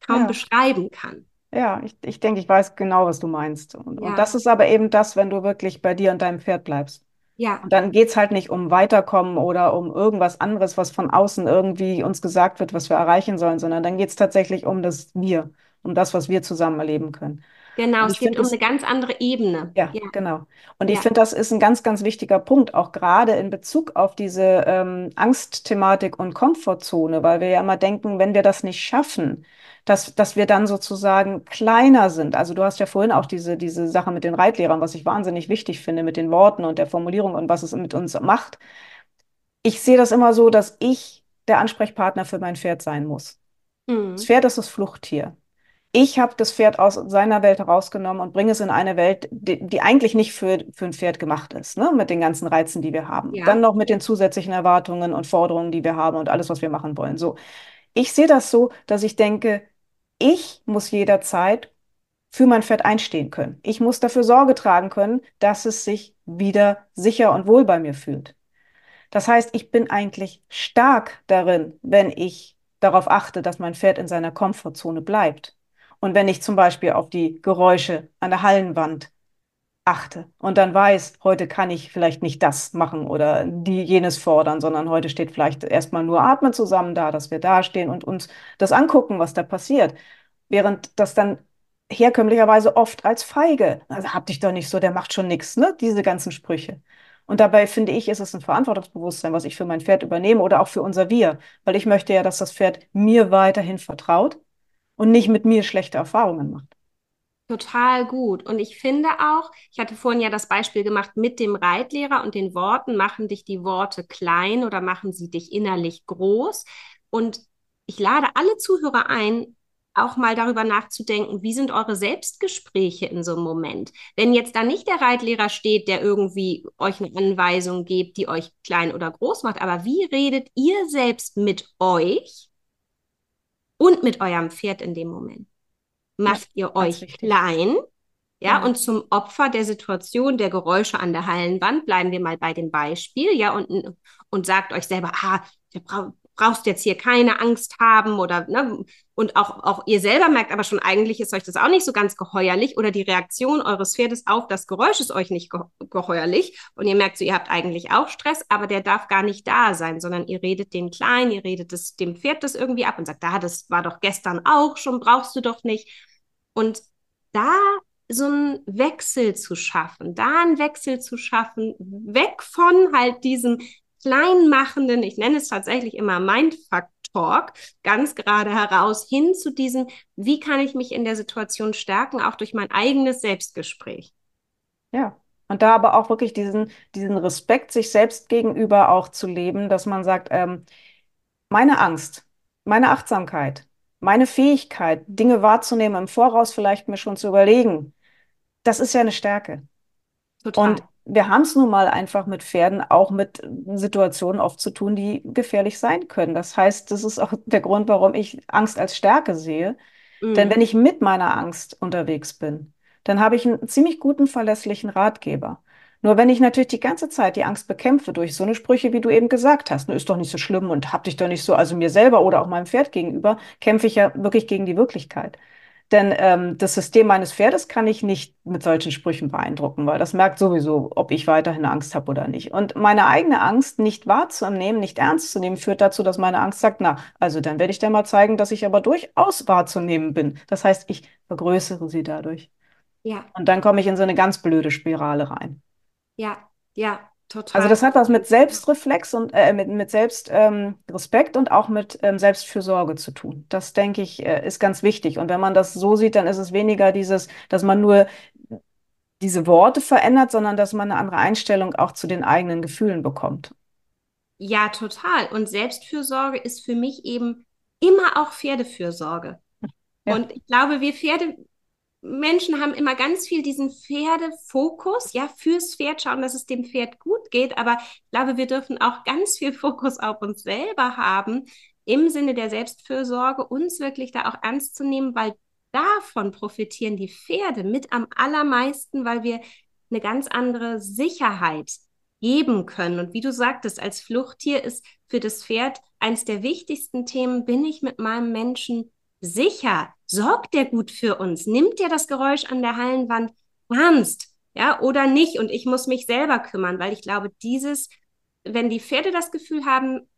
kaum ja. beschreiben kann. Ja, ich, ich denke, ich weiß genau, was du meinst. Und, ja. und das ist aber eben das, wenn du wirklich bei dir und deinem Pferd bleibst. Ja. Und dann geht es halt nicht um Weiterkommen oder um irgendwas anderes, was von außen irgendwie uns gesagt wird, was wir erreichen sollen, sondern dann geht es tatsächlich um das Wir, um das, was wir zusammen erleben können. Genau, es geht um eine ganz andere Ebene. Ja, ja. genau. Und ja. ich finde, das ist ein ganz, ganz wichtiger Punkt, auch gerade in Bezug auf diese ähm, Angstthematik und Komfortzone, weil wir ja immer denken, wenn wir das nicht schaffen, dass, dass wir dann sozusagen kleiner sind. Also du hast ja vorhin auch diese, diese Sache mit den Reitlehrern, was ich wahnsinnig wichtig finde, mit den Worten und der Formulierung und was es mit uns macht. Ich sehe das immer so, dass ich der Ansprechpartner für mein Pferd sein muss. Mhm. Das Pferd ist das Fluchttier. Ich habe das Pferd aus seiner Welt herausgenommen und bringe es in eine Welt, die, die eigentlich nicht für, für ein Pferd gemacht ist, ne? mit den ganzen Reizen, die wir haben. Ja. Dann noch mit den zusätzlichen Erwartungen und Forderungen, die wir haben und alles, was wir machen wollen. So. Ich sehe das so, dass ich denke, ich muss jederzeit für mein Pferd einstehen können. Ich muss dafür Sorge tragen können, dass es sich wieder sicher und wohl bei mir fühlt. Das heißt, ich bin eigentlich stark darin, wenn ich darauf achte, dass mein Pferd in seiner Komfortzone bleibt. Und wenn ich zum Beispiel auf die Geräusche an der Hallenwand achte und dann weiß, heute kann ich vielleicht nicht das machen oder die jenes fordern, sondern heute steht vielleicht erstmal nur Atmen zusammen da, dass wir da stehen und uns das angucken, was da passiert. Während das dann herkömmlicherweise oft als feige, also hab dich doch nicht so, der macht schon nichts, ne? Diese ganzen Sprüche. Und dabei finde ich, ist es ein Verantwortungsbewusstsein, was ich für mein Pferd übernehme oder auch für unser Wir, weil ich möchte ja, dass das Pferd mir weiterhin vertraut und nicht mit mir schlechte Erfahrungen macht. Total gut. Und ich finde auch, ich hatte vorhin ja das Beispiel gemacht mit dem Reitlehrer und den Worten, machen dich die Worte klein oder machen sie dich innerlich groß. Und ich lade alle Zuhörer ein, auch mal darüber nachzudenken, wie sind eure Selbstgespräche in so einem Moment? Wenn jetzt da nicht der Reitlehrer steht, der irgendwie euch eine Anweisung gibt, die euch klein oder groß macht, aber wie redet ihr selbst mit euch und mit eurem Pferd in dem Moment? macht ja, ihr euch klein. Ja, ja, und zum Opfer der Situation der Geräusche an der Hallenwand bleiben wir mal bei dem Beispiel, ja, und, und sagt euch selber, ah, wir brauchen brauchst jetzt hier keine Angst haben oder ne, und auch, auch ihr selber merkt aber schon, eigentlich ist euch das auch nicht so ganz geheuerlich oder die Reaktion eures Pferdes auf das Geräusch ist euch nicht ge geheuerlich und ihr merkt so, ihr habt eigentlich auch Stress, aber der darf gar nicht da sein, sondern ihr redet den klein, ihr redet es dem Pferd das irgendwie ab und sagt, da, das war doch gestern auch schon, brauchst du doch nicht. Und da so einen Wechsel zu schaffen, da einen Wechsel zu schaffen, weg von halt diesem kleinmachenden, ich nenne es tatsächlich immer Mindfuck Talk, ganz gerade heraus hin zu diesem, wie kann ich mich in der Situation stärken, auch durch mein eigenes Selbstgespräch. Ja, und da aber auch wirklich diesen, diesen Respekt sich selbst gegenüber auch zu leben, dass man sagt, ähm, meine Angst, meine Achtsamkeit, meine Fähigkeit, Dinge wahrzunehmen, im Voraus vielleicht mir schon zu überlegen, das ist ja eine Stärke. Total. Und wir haben es nun mal einfach mit Pferden auch mit Situationen oft zu tun, die gefährlich sein können. Das heißt, das ist auch der Grund, warum ich Angst als Stärke sehe. Mhm. Denn wenn ich mit meiner Angst unterwegs bin, dann habe ich einen ziemlich guten, verlässlichen Ratgeber. Nur wenn ich natürlich die ganze Zeit die Angst bekämpfe durch so eine Sprüche, wie du eben gesagt hast, ne, ist doch nicht so schlimm und hab dich doch nicht so, also mir selber oder auch meinem Pferd gegenüber, kämpfe ich ja wirklich gegen die Wirklichkeit. Denn ähm, das System meines Pferdes kann ich nicht mit solchen Sprüchen beeindrucken, weil das merkt sowieso, ob ich weiterhin Angst habe oder nicht. Und meine eigene Angst nicht wahrzunehmen, nicht ernst zu nehmen, führt dazu, dass meine Angst sagt, na, also dann werde ich dir mal zeigen, dass ich aber durchaus wahrzunehmen bin. Das heißt, ich vergrößere sie dadurch. Ja. Und dann komme ich in so eine ganz blöde Spirale rein. Ja, ja, Total. Also das hat was mit Selbstreflex und äh, mit, mit Selbstrespekt ähm, und auch mit ähm, Selbstfürsorge zu tun. Das, denke ich, äh, ist ganz wichtig. Und wenn man das so sieht, dann ist es weniger dieses, dass man nur diese Worte verändert, sondern dass man eine andere Einstellung auch zu den eigenen Gefühlen bekommt. Ja, total. Und Selbstfürsorge ist für mich eben immer auch Pferdefürsorge. Ja. Und ich glaube, wir Pferde, Menschen haben immer ganz viel diesen Pferdefokus, ja, fürs Pferd schauen, dass es dem Pferd gut geht. Aber ich glaube, wir dürfen auch ganz viel Fokus auf uns selber haben, im Sinne der Selbstfürsorge, uns wirklich da auch ernst zu nehmen, weil davon profitieren die Pferde mit am allermeisten, weil wir eine ganz andere Sicherheit geben können. Und wie du sagtest, als Fluchttier ist für das Pferd eines der wichtigsten Themen, bin ich mit meinem Menschen sicher? Sorgt der gut für uns? Nimmt der das Geräusch an der Hallenwand ernst? Ja, oder nicht? Und ich muss mich selber kümmern, weil ich glaube, dieses, wenn die Pferde das Gefühl haben,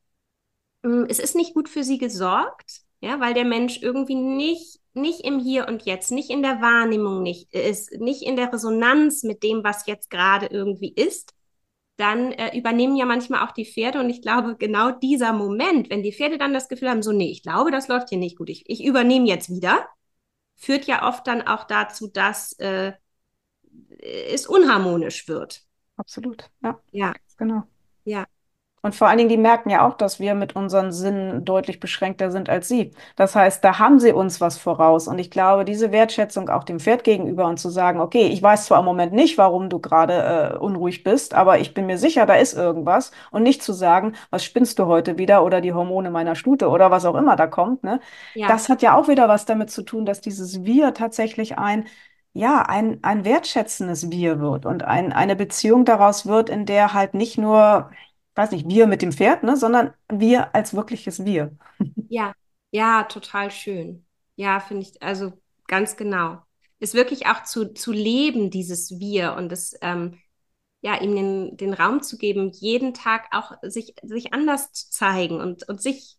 hm, es ist nicht gut für sie gesorgt, ja, weil der Mensch irgendwie nicht, nicht im Hier und Jetzt, nicht in der Wahrnehmung nicht ist, nicht in der Resonanz mit dem, was jetzt gerade irgendwie ist, dann äh, übernehmen ja manchmal auch die Pferde. Und ich glaube, genau dieser Moment, wenn die Pferde dann das Gefühl haben, so, nee, ich glaube, das läuft hier nicht gut, ich, ich übernehme jetzt wieder, führt ja oft dann auch dazu, dass äh, es unharmonisch wird. Absolut, ja. Ja. Genau. Ja. Und vor allen Dingen, die merken ja auch, dass wir mit unseren Sinnen deutlich beschränkter sind als sie. Das heißt, da haben sie uns was voraus. Und ich glaube, diese Wertschätzung auch dem Pferd gegenüber und zu sagen, okay, ich weiß zwar im Moment nicht, warum du gerade äh, unruhig bist, aber ich bin mir sicher, da ist irgendwas. Und nicht zu sagen, was spinnst du heute wieder oder die Hormone meiner Stute oder was auch immer da kommt. Ne? Ja. Das hat ja auch wieder was damit zu tun, dass dieses Wir tatsächlich ein ja, ein, ein wertschätzendes Wir wird und ein, eine Beziehung daraus wird, in der halt nicht nur weiß nicht, wir mit dem Pferd, ne, sondern wir als wirkliches Wir. Ja, ja, total schön. Ja, finde ich, also ganz genau. Ist wirklich auch zu, zu leben, dieses Wir und das, ähm, ja, ihm den, den Raum zu geben, jeden Tag auch sich, sich anders zu zeigen und, und sich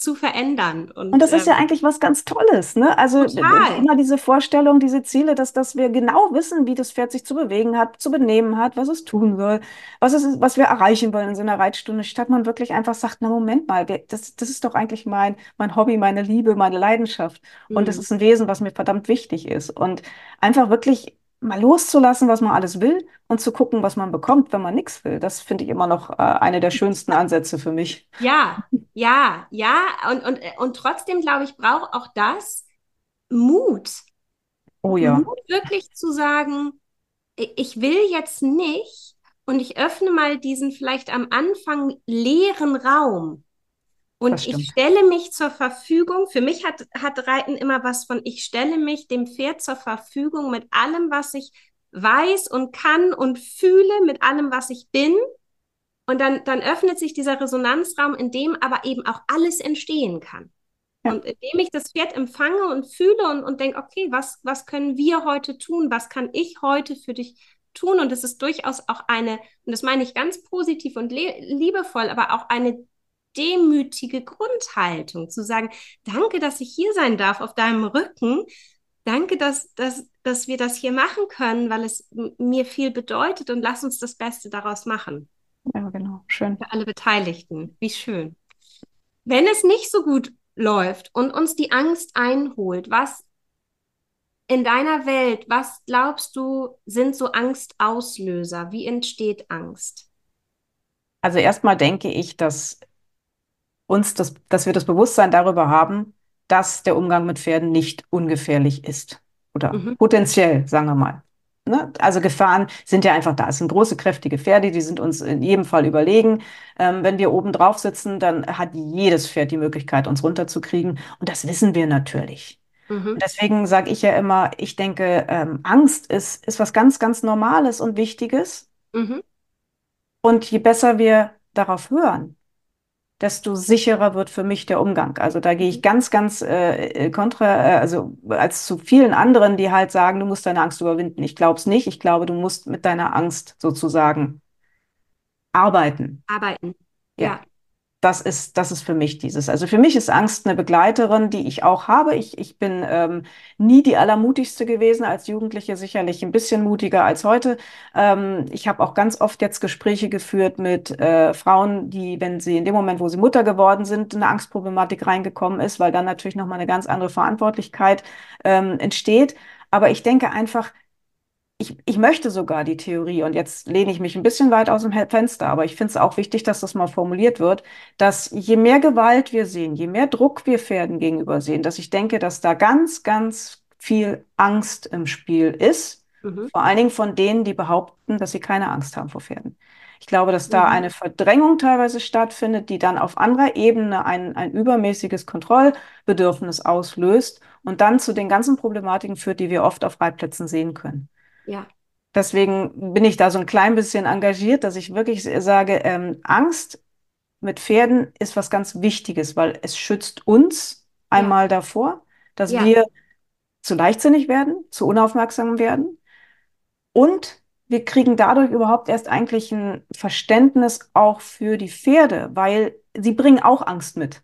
zu verändern. Und, und das ist ja ähm, eigentlich was ganz Tolles, ne? Also total. immer diese Vorstellung, diese Ziele, dass, dass wir genau wissen, wie das Pferd sich zu bewegen hat, zu benehmen hat, was es tun soll, was es was wir erreichen wollen in so einer Reitstunde, statt man wirklich einfach sagt, na Moment mal, das, das ist doch eigentlich mein, mein Hobby, meine Liebe, meine Leidenschaft. Und das mhm. ist ein Wesen, was mir verdammt wichtig ist. Und einfach wirklich mal loszulassen, was man alles will und zu gucken, was man bekommt, wenn man nichts will. Das finde ich immer noch äh, eine der schönsten Ansätze für mich. Ja, ja, ja. Und, und, und trotzdem, glaube ich, braucht auch das Mut. Oh ja. Mut wirklich zu sagen, ich will jetzt nicht und ich öffne mal diesen vielleicht am Anfang leeren Raum. Und ich stelle mich zur Verfügung. Für mich hat, hat Reiten immer was von, ich stelle mich dem Pferd zur Verfügung mit allem, was ich weiß und kann und fühle, mit allem, was ich bin. Und dann, dann öffnet sich dieser Resonanzraum, in dem aber eben auch alles entstehen kann. Ja. Und indem ich das Pferd empfange und fühle und, und denke, okay, was, was können wir heute tun? Was kann ich heute für dich tun? Und es ist durchaus auch eine, und das meine ich ganz positiv und liebevoll, aber auch eine demütige Grundhaltung, zu sagen, danke, dass ich hier sein darf auf deinem Rücken. Danke, dass, dass, dass wir das hier machen können, weil es mir viel bedeutet und lass uns das Beste daraus machen. Ja, genau. Schön. Für alle Beteiligten. Wie schön. Wenn es nicht so gut läuft und uns die Angst einholt, was in deiner Welt, was glaubst du, sind so Angstauslöser? Wie entsteht Angst? Also erstmal denke ich, dass uns das, dass wir das Bewusstsein darüber haben, dass der Umgang mit Pferden nicht ungefährlich ist. Oder mhm. potenziell, sagen wir mal. Ne? Also Gefahren sind ja einfach da. Es sind große, kräftige Pferde, die sind uns in jedem Fall überlegen. Ähm, wenn wir oben drauf sitzen, dann hat jedes Pferd die Möglichkeit, uns runterzukriegen. Und das wissen wir natürlich. Mhm. deswegen sage ich ja immer, ich denke, ähm, Angst ist, ist was ganz, ganz Normales und Wichtiges. Mhm. Und je besser wir darauf hören, desto sicherer wird für mich der Umgang. Also da gehe ich ganz, ganz äh, kontra, äh, also als zu vielen anderen, die halt sagen, du musst deine Angst überwinden. Ich glaube es nicht. Ich glaube, du musst mit deiner Angst sozusagen arbeiten. Arbeiten. Ja. ja das ist, das ist für mich dieses. Also für mich ist Angst eine Begleiterin, die ich auch habe. Ich, ich bin ähm, nie die allermutigste gewesen, als Jugendliche sicherlich ein bisschen mutiger als heute. Ähm, ich habe auch ganz oft jetzt Gespräche geführt mit äh, Frauen, die, wenn sie in dem Moment, wo sie Mutter geworden sind, eine Angstproblematik reingekommen ist, weil dann natürlich nochmal eine ganz andere Verantwortlichkeit ähm, entsteht. Aber ich denke einfach, ich, ich möchte sogar die Theorie, und jetzt lehne ich mich ein bisschen weit aus dem Fenster, aber ich finde es auch wichtig, dass das mal formuliert wird, dass je mehr Gewalt wir sehen, je mehr Druck wir Pferden gegenüber sehen, dass ich denke, dass da ganz, ganz viel Angst im Spiel ist, mhm. vor allen Dingen von denen, die behaupten, dass sie keine Angst haben vor Pferden. Ich glaube, dass da mhm. eine Verdrängung teilweise stattfindet, die dann auf anderer Ebene ein, ein übermäßiges Kontrollbedürfnis auslöst und dann zu den ganzen Problematiken führt, die wir oft auf Reitplätzen sehen können. Ja. Deswegen bin ich da so ein klein bisschen engagiert, dass ich wirklich sage, ähm, Angst mit Pferden ist was ganz Wichtiges, weil es schützt uns einmal ja. davor, dass ja. wir zu leichtsinnig werden, zu unaufmerksam werden. Und wir kriegen dadurch überhaupt erst eigentlich ein Verständnis auch für die Pferde, weil sie bringen auch Angst mit.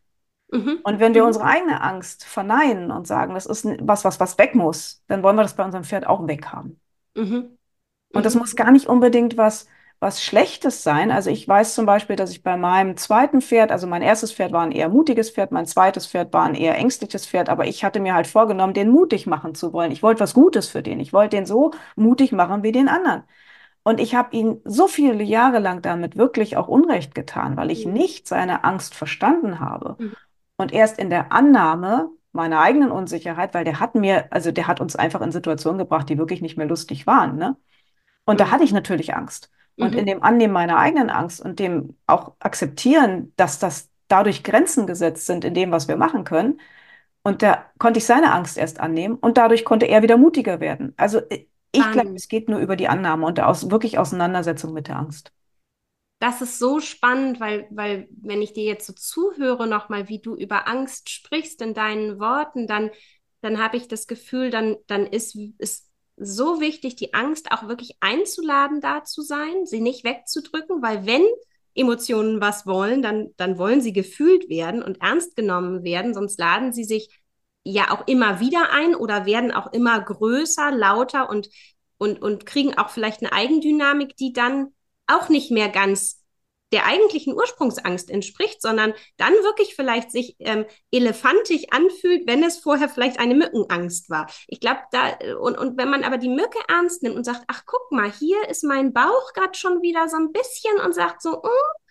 Mhm. Und wenn wir mhm. unsere eigene Angst verneinen und sagen, das ist was, was, was weg muss, dann wollen wir das bei unserem Pferd auch weghaben. Mhm. Und das mhm. muss gar nicht unbedingt was, was Schlechtes sein. Also ich weiß zum Beispiel, dass ich bei meinem zweiten Pferd, also mein erstes Pferd war ein eher mutiges Pferd, mein zweites Pferd war ein eher ängstliches Pferd, aber ich hatte mir halt vorgenommen, den mutig machen zu wollen. Ich wollte was Gutes für den. Ich wollte den so mutig machen wie den anderen. Und ich habe ihn so viele Jahre lang damit wirklich auch Unrecht getan, weil ich mhm. nicht seine Angst verstanden habe. Und erst in der Annahme, meiner eigenen Unsicherheit, weil der hat mir, also der hat uns einfach in Situationen gebracht, die wirklich nicht mehr lustig waren. Ne? Und mhm. da hatte ich natürlich Angst. Und mhm. in dem Annehmen meiner eigenen Angst und dem auch akzeptieren, dass das dadurch Grenzen gesetzt sind in dem, was wir machen können. Und da konnte ich seine Angst erst annehmen und dadurch konnte er wieder mutiger werden. Also äh, ich glaube, es geht nur über die Annahme und aus, wirklich Auseinandersetzung mit der Angst das ist so spannend, weil, weil wenn ich dir jetzt so zuhöre nochmal, wie du über Angst sprichst in deinen Worten, dann, dann habe ich das Gefühl, dann, dann ist, ist so wichtig, die Angst auch wirklich einzuladen, da zu sein, sie nicht wegzudrücken, weil wenn Emotionen was wollen, dann, dann wollen sie gefühlt werden und ernst genommen werden, sonst laden sie sich ja auch immer wieder ein oder werden auch immer größer, lauter und, und, und kriegen auch vielleicht eine Eigendynamik, die dann auch nicht mehr ganz der eigentlichen Ursprungsangst entspricht, sondern dann wirklich vielleicht sich ähm, elefantisch anfühlt, wenn es vorher vielleicht eine Mückenangst war. Ich glaube, da, und, und wenn man aber die Mücke ernst nimmt und sagt, ach guck mal, hier ist mein Bauch gerade schon wieder so ein bisschen und sagt so, mm,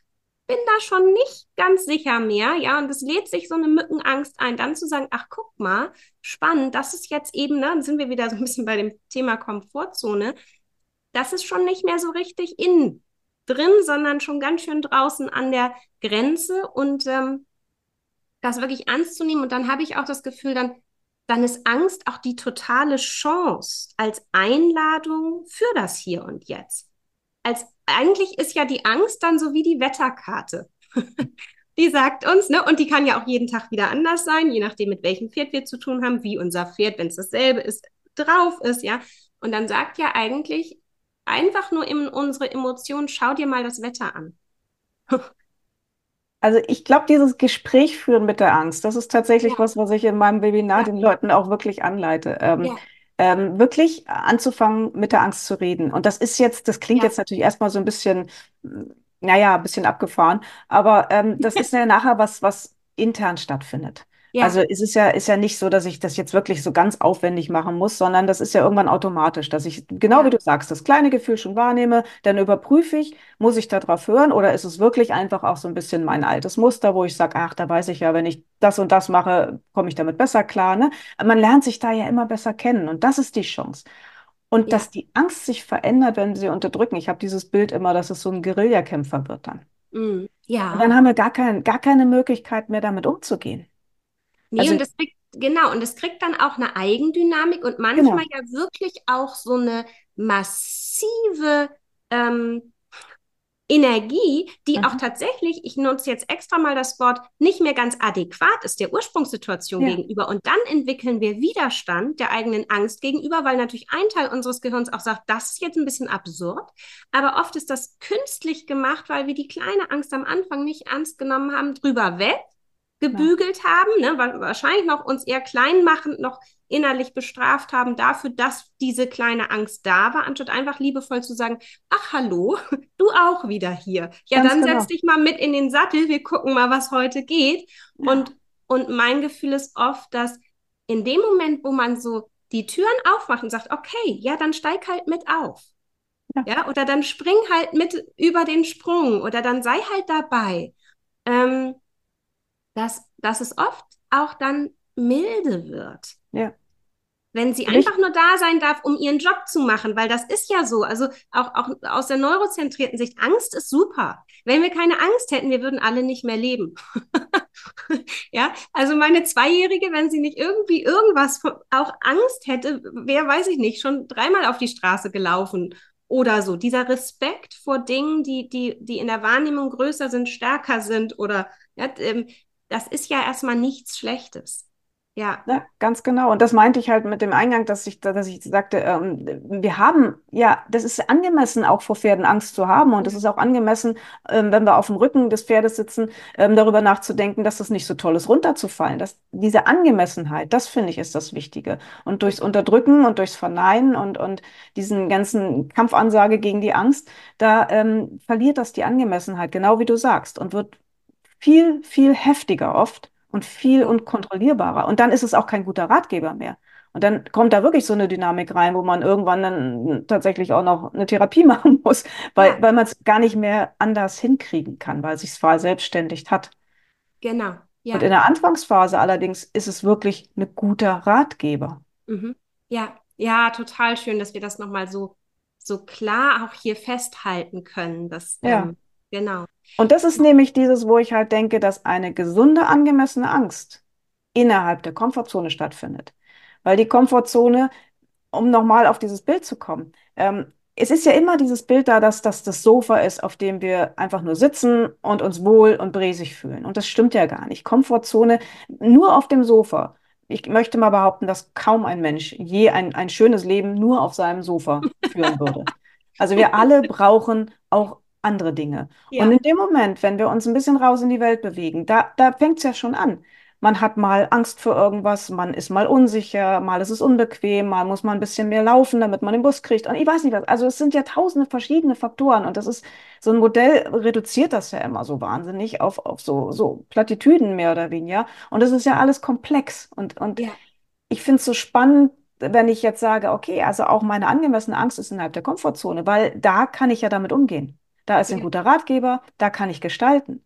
bin da schon nicht ganz sicher mehr, ja, und es lädt sich so eine Mückenangst ein, dann zu sagen, ach guck mal, spannend, das ist jetzt eben, ne, dann sind wir wieder so ein bisschen bei dem Thema Komfortzone, das ist schon nicht mehr so richtig in drin, sondern schon ganz schön draußen an der Grenze und ähm, das wirklich ernst zu nehmen. Und dann habe ich auch das Gefühl, dann, dann ist Angst auch die totale Chance als Einladung für das Hier und Jetzt. Als eigentlich ist ja die Angst dann so wie die Wetterkarte. die sagt uns, ne, und die kann ja auch jeden Tag wieder anders sein, je nachdem, mit welchem Pferd wir zu tun haben, wie unser Pferd, wenn es dasselbe ist, drauf ist, ja. Und dann sagt ja eigentlich einfach nur in unsere Emotionen, schau dir mal das Wetter an. Also ich glaube, dieses Gespräch führen mit der Angst, das ist tatsächlich ja. was, was ich in meinem Webinar ja. den Leuten auch wirklich anleite. Ähm, ja. ähm, wirklich anzufangen, mit der Angst zu reden. Und das ist jetzt, das klingt jetzt natürlich erstmal so ein bisschen, naja, ein bisschen abgefahren, aber ähm, das ist ja nachher was, was intern stattfindet. Ja. Also es ist ja, ist ja nicht so, dass ich das jetzt wirklich so ganz aufwendig machen muss, sondern das ist ja irgendwann automatisch, dass ich, genau ja. wie du sagst, das kleine Gefühl schon wahrnehme, dann überprüfe ich, muss ich darauf hören oder ist es wirklich einfach auch so ein bisschen mein altes Muster, wo ich sage, ach, da weiß ich ja, wenn ich das und das mache, komme ich damit besser klar. Ne? Man lernt sich da ja immer besser kennen und das ist die Chance. Und ja. dass die Angst sich verändert, wenn sie unterdrücken. Ich habe dieses Bild immer, dass es so ein Guerillakämpfer wird dann. Mm, ja. Und dann haben wir gar, kein, gar keine Möglichkeit mehr, damit umzugehen. Nee, also, und das kriegt, genau, und das kriegt dann auch eine Eigendynamik und manchmal genau. ja wirklich auch so eine massive ähm, Energie, die mhm. auch tatsächlich, ich nutze jetzt extra mal das Wort, nicht mehr ganz adäquat ist der Ursprungssituation ja. gegenüber. Und dann entwickeln wir Widerstand der eigenen Angst gegenüber, weil natürlich ein Teil unseres Gehirns auch sagt, das ist jetzt ein bisschen absurd. Aber oft ist das künstlich gemacht, weil wir die kleine Angst am Anfang nicht ernst genommen haben, drüber weg gebügelt ja. haben, ne, wahrscheinlich noch uns eher kleinmachend noch innerlich bestraft haben dafür, dass diese kleine Angst da war, anstatt einfach liebevoll zu sagen, ach hallo, du auch wieder hier. Ja, Ganz dann genau. setz dich mal mit in den Sattel, wir gucken mal, was heute geht. Ja. Und, und mein Gefühl ist oft, dass in dem Moment, wo man so die Türen aufmacht und sagt, okay, ja, dann steig halt mit auf. Ja. ja, oder dann spring halt mit über den Sprung oder dann sei halt dabei. Ähm, dass, dass es oft auch dann milde wird. Ja. Wenn sie Richtig. einfach nur da sein darf, um ihren Job zu machen, weil das ist ja so. Also auch, auch aus der neurozentrierten Sicht, Angst ist super. Wenn wir keine Angst hätten, wir würden alle nicht mehr leben. ja, also meine Zweijährige, wenn sie nicht irgendwie irgendwas auch Angst hätte, wer weiß ich nicht, schon dreimal auf die Straße gelaufen oder so. Dieser Respekt vor Dingen, die, die, die in der Wahrnehmung größer sind, stärker sind oder ja, ähm, das ist ja erstmal nichts Schlechtes. Ja. ja, ganz genau. Und das meinte ich halt mit dem Eingang, dass ich, dass ich sagte, ähm, wir haben, ja, das ist angemessen, auch vor Pferden Angst zu haben. Und es ist auch angemessen, ähm, wenn wir auf dem Rücken des Pferdes sitzen, ähm, darüber nachzudenken, dass das nicht so toll ist, runterzufallen. Das, diese Angemessenheit, das finde ich ist das Wichtige. Und durchs Unterdrücken und durchs Verneinen und, und diesen ganzen Kampfansage gegen die Angst, da ähm, verliert das die Angemessenheit, genau wie du sagst, und wird viel, viel heftiger oft und viel unkontrollierbarer. Und dann ist es auch kein guter Ratgeber mehr. Und dann kommt da wirklich so eine Dynamik rein, wo man irgendwann dann tatsächlich auch noch eine Therapie machen muss, weil, ja. weil man es gar nicht mehr anders hinkriegen kann, weil es sich zwar selbstständigt hat. Genau. Ja. Und in der Anfangsphase allerdings ist es wirklich ein guter Ratgeber. Mhm. Ja, ja, total schön, dass wir das nochmal so, so klar auch hier festhalten können. Dass, ja. Ähm, genau. Und das ist nämlich dieses, wo ich halt denke, dass eine gesunde, angemessene Angst innerhalb der Komfortzone stattfindet. Weil die Komfortzone, um nochmal auf dieses Bild zu kommen, ähm, es ist ja immer dieses Bild da, dass das das Sofa ist, auf dem wir einfach nur sitzen und uns wohl und bresig fühlen. Und das stimmt ja gar nicht. Komfortzone nur auf dem Sofa ich möchte mal behaupten, dass kaum ein Mensch je ein, ein schönes Leben nur auf seinem Sofa führen würde. Also wir alle brauchen auch andere Dinge. Ja. Und in dem Moment, wenn wir uns ein bisschen raus in die Welt bewegen, da, da fängt es ja schon an. Man hat mal Angst vor irgendwas, man ist mal unsicher, mal ist es unbequem, mal muss man ein bisschen mehr laufen, damit man den Bus kriegt. Und ich weiß nicht was. Also es sind ja tausende verschiedene Faktoren. Und das ist, so ein Modell reduziert das ja immer so wahnsinnig auf, auf so, so Plattitüden mehr oder weniger. Und das ist ja alles komplex. Und, und ja. ich finde es so spannend, wenn ich jetzt sage, okay, also auch meine angemessene Angst ist innerhalb der Komfortzone, weil da kann ich ja damit umgehen. Da ist ein guter Ratgeber, da kann ich gestalten.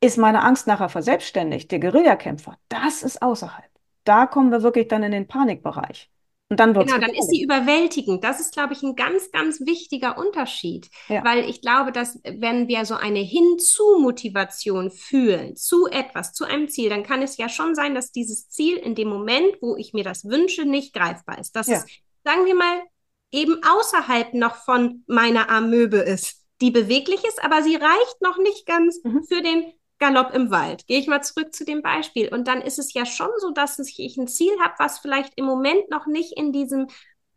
Ist meine Angst nachher verselbstständigt, der Guerillakämpfer, das ist außerhalb. Da kommen wir wirklich dann in den Panikbereich. Und dann wird's genau, dann ist sie überwältigend. Das ist, glaube ich, ein ganz, ganz wichtiger Unterschied. Ja. Weil ich glaube, dass wenn wir so eine Hinzu-Motivation fühlen, zu etwas, zu einem Ziel, dann kann es ja schon sein, dass dieses Ziel in dem Moment, wo ich mir das wünsche, nicht greifbar ist. Dass ja. es, sagen wir mal, eben außerhalb noch von meiner Amöbe ist, die beweglich ist, aber sie reicht noch nicht ganz mhm. für den Galopp im Wald. Gehe ich mal zurück zu dem Beispiel. Und dann ist es ja schon so, dass ich ein Ziel habe, was vielleicht im Moment noch nicht in diesem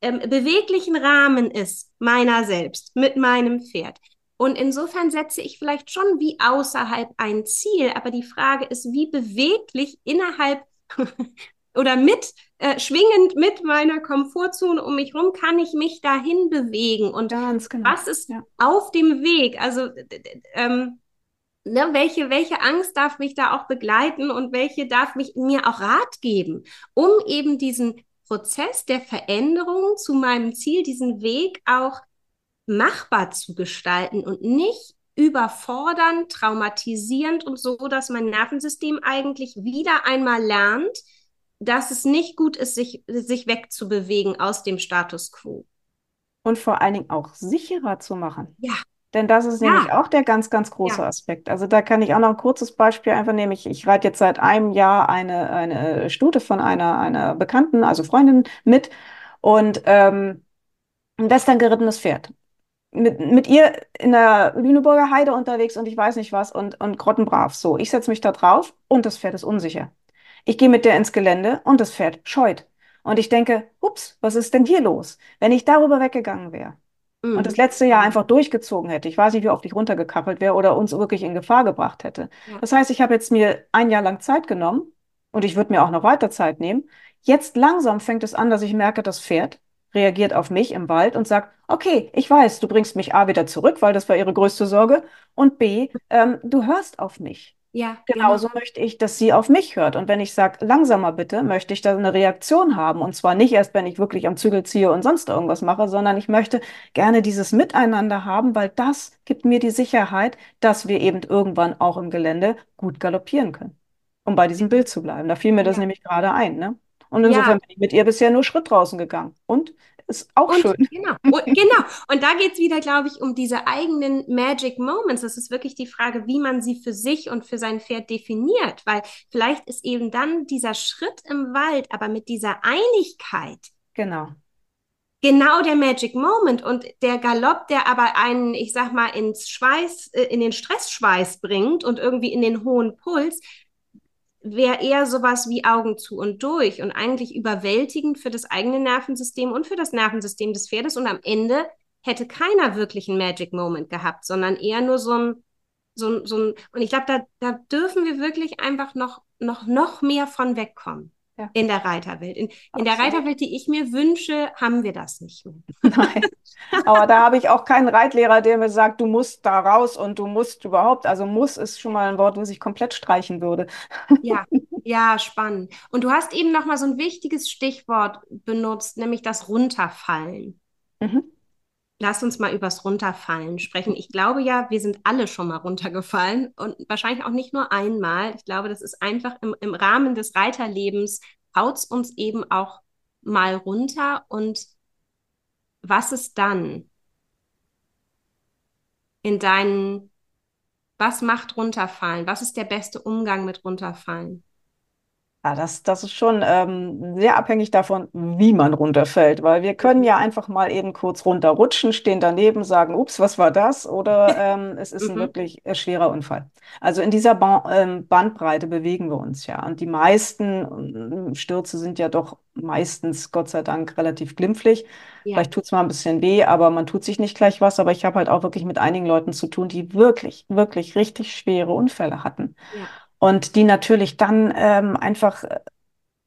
ähm, beweglichen Rahmen ist, meiner selbst, mit meinem Pferd. Und insofern setze ich vielleicht schon wie außerhalb ein Ziel, aber die Frage ist, wie beweglich innerhalb oder mit, äh, schwingend mit meiner Komfortzone um mich herum kann ich mich dahin bewegen und genau. was ist ja. auf dem Weg? Also ähm, ne, welche, welche Angst darf mich da auch begleiten und welche darf mich mir auch Rat geben, um eben diesen Prozess der Veränderung zu meinem Ziel, diesen Weg auch machbar zu gestalten und nicht überfordernd, traumatisierend und so, dass mein Nervensystem eigentlich wieder einmal lernt, dass es nicht gut ist, sich, sich wegzubewegen aus dem Status quo. Und vor allen Dingen auch sicherer zu machen. Ja. Denn das ist ja. nämlich auch der ganz, ganz große ja. Aspekt. Also da kann ich auch noch ein kurzes Beispiel einfach nehmen. Ich, ich reite jetzt seit einem Jahr eine, eine Stute von einer, einer Bekannten, also Freundin mit und ähm, ein western gerittenes Pferd. Mit, mit ihr in der Lüneburger Heide unterwegs und ich weiß nicht was und, und grottenbrav. So, ich setze mich da drauf und das Pferd ist unsicher. Ich gehe mit der ins Gelände und das Pferd scheut. Und ich denke, ups, was ist denn hier los? Wenn ich darüber weggegangen wäre, und das mhm. letzte Jahr einfach durchgezogen hätte. Ich weiß nicht, wie oft ich runtergekappelt wäre oder uns wirklich in Gefahr gebracht hätte. Ja. Das heißt, ich habe jetzt mir ein Jahr lang Zeit genommen und ich würde mir auch noch weiter Zeit nehmen. Jetzt langsam fängt es an, dass ich merke, das Pferd reagiert auf mich im Wald und sagt, okay, ich weiß, du bringst mich A wieder zurück, weil das war ihre größte Sorge, und B, ähm, du hörst auf mich. Ja, Genauso genau. möchte ich, dass sie auf mich hört. Und wenn ich sage, langsamer bitte, möchte ich da eine Reaktion haben. Und zwar nicht erst, wenn ich wirklich am Zügel ziehe und sonst irgendwas mache, sondern ich möchte gerne dieses Miteinander haben, weil das gibt mir die Sicherheit, dass wir eben irgendwann auch im Gelände gut galoppieren können. Um bei diesem Bild zu bleiben. Da fiel mir das ja. nämlich gerade ein. Ne? Und insofern ja. bin ich mit ihr bisher nur Schritt draußen gegangen. Und ist auch und, schön. Genau. Und, genau. Und da geht es wieder, glaube ich, um diese eigenen Magic Moments. Das ist wirklich die Frage, wie man sie für sich und für sein Pferd definiert. Weil vielleicht ist eben dann dieser Schritt im Wald, aber mit dieser Einigkeit. Genau. Genau der Magic Moment und der Galopp, der aber einen, ich sag mal, ins Schweiß, äh, in den Stressschweiß bringt und irgendwie in den hohen Puls, wäre eher sowas wie Augen zu und durch und eigentlich überwältigend für das eigene Nervensystem und für das Nervensystem des Pferdes. Und am Ende hätte keiner wirklich einen Magic Moment gehabt, sondern eher nur so ein, so ein, so ein und ich glaube, da, da dürfen wir wirklich einfach noch, noch, noch mehr von wegkommen. Ja. In der Reiterwelt. In, in der Reiterwelt, die ich mir wünsche, haben wir das nicht mehr. Nein. Aber da habe ich auch keinen Reitlehrer, der mir sagt, du musst da raus und du musst überhaupt. Also muss ist schon mal ein Wort, was ich komplett streichen würde. Ja, ja, spannend. Und du hast eben noch mal so ein wichtiges Stichwort benutzt, nämlich das Runterfallen. Mhm. Lass uns mal übers Runterfallen sprechen. Ich glaube ja, wir sind alle schon mal runtergefallen und wahrscheinlich auch nicht nur einmal. Ich glaube, das ist einfach im, im Rahmen des Reiterlebens, haut es uns eben auch mal runter. Und was ist dann in deinen, was macht runterfallen? Was ist der beste Umgang mit runterfallen? Ja, das, das ist schon ähm, sehr abhängig davon, wie man runterfällt, weil wir können ja einfach mal eben kurz runterrutschen, stehen daneben, sagen, ups, was war das? Oder ähm, es ist ein Mhm. wirklich äh, schwerer Unfall. Also in dieser ba ähm, Bandbreite bewegen wir uns ja. Und die meisten ähm, Stürze sind ja doch meistens, Gott sei Dank, relativ glimpflich. Ja, Vielleicht tut es mal ein bisschen weh, aber man tut sich nicht gleich was. Aber ich habe halt auch wirklich mit einigen Leuten zu tun, die wirklich, wirklich richtig schwere Unfälle hatten. ja, Und die natürlich dann ähm, einfach äh,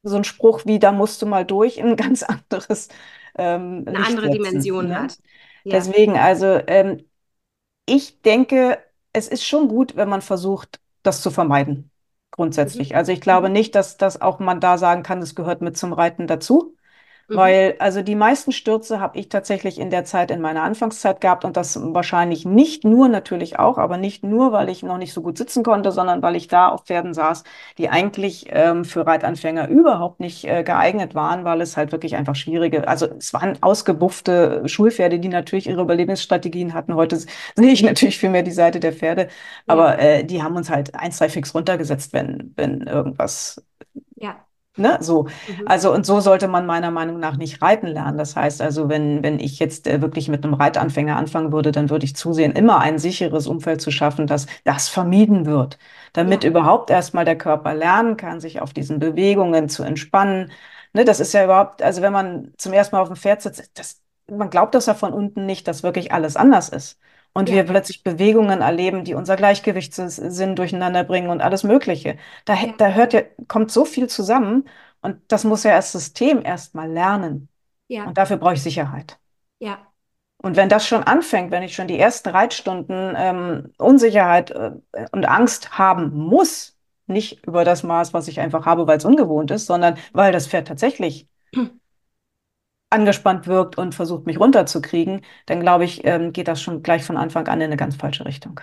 so ein Spruch wie, da musst du mal durch, in ein ganz anderes ähm, eine andere setzen. Dimension Ne? hat. Ja, Deswegen, also ähm, ich denke, es ist schon gut, wenn man versucht, das zu vermeiden, mhm. grundsätzlich. Also ich glaube Mhm. nicht, dass das auch man da sagen kann, das gehört mit zum Reiten dazu. Mhm. Weil, also die meisten Stürze habe ich tatsächlich in der Zeit, in meiner Anfangszeit gehabt und das wahrscheinlich nicht nur, natürlich auch, aber nicht nur, weil ich noch nicht so gut sitzen konnte, sondern weil ich da auf Pferden saß, die eigentlich ähm, für Reitanfänger überhaupt nicht äh, geeignet waren, weil es halt wirklich einfach schwierige, also es waren ausgebuffte Schulpferde, die natürlich ihre Überlebensstrategien hatten. Heute sehe ich natürlich viel mehr die Seite der Pferde, Ja, aber äh, die haben uns halt eins, zwei fix runtergesetzt, wenn, wenn irgendwas Ne, so. mhm. Also, und so sollte man meiner Meinung nach nicht reiten lernen. Das heißt also, wenn, wenn ich jetzt äh, wirklich mit einem Reitanfänger anfangen würde, dann würde ich zusehen, immer ein sicheres Umfeld zu schaffen, dass das vermieden wird, damit Ja, überhaupt erstmal der Körper lernen kann, sich auf diesen Bewegungen zu entspannen. Ne, das ist ja überhaupt, also wenn man zum ersten Mal auf dem Pferd sitzt, das, man glaubt das ja von unten nicht, dass wirklich alles anders ist. Und wir ja, plötzlich Bewegungen erleben, die unser Gleichgewichtssinn durcheinander bringen und alles Mögliche. Da, ja, da hört ja, kommt so viel zusammen. Und das muss ja das System erstmal lernen. ja, Und dafür brauche ich Sicherheit. ja, Und wenn das schon anfängt, wenn ich schon die ersten Reitstunden ähm, Unsicherheit äh, und Angst haben muss, nicht über das Maß, was ich einfach habe, weil es ungewohnt ist, sondern weil das Pferd tatsächlich angespannt wirkt und versucht, mich runterzukriegen, dann glaube ich, ähm, geht das schon gleich von Anfang an in eine ganz falsche Richtung.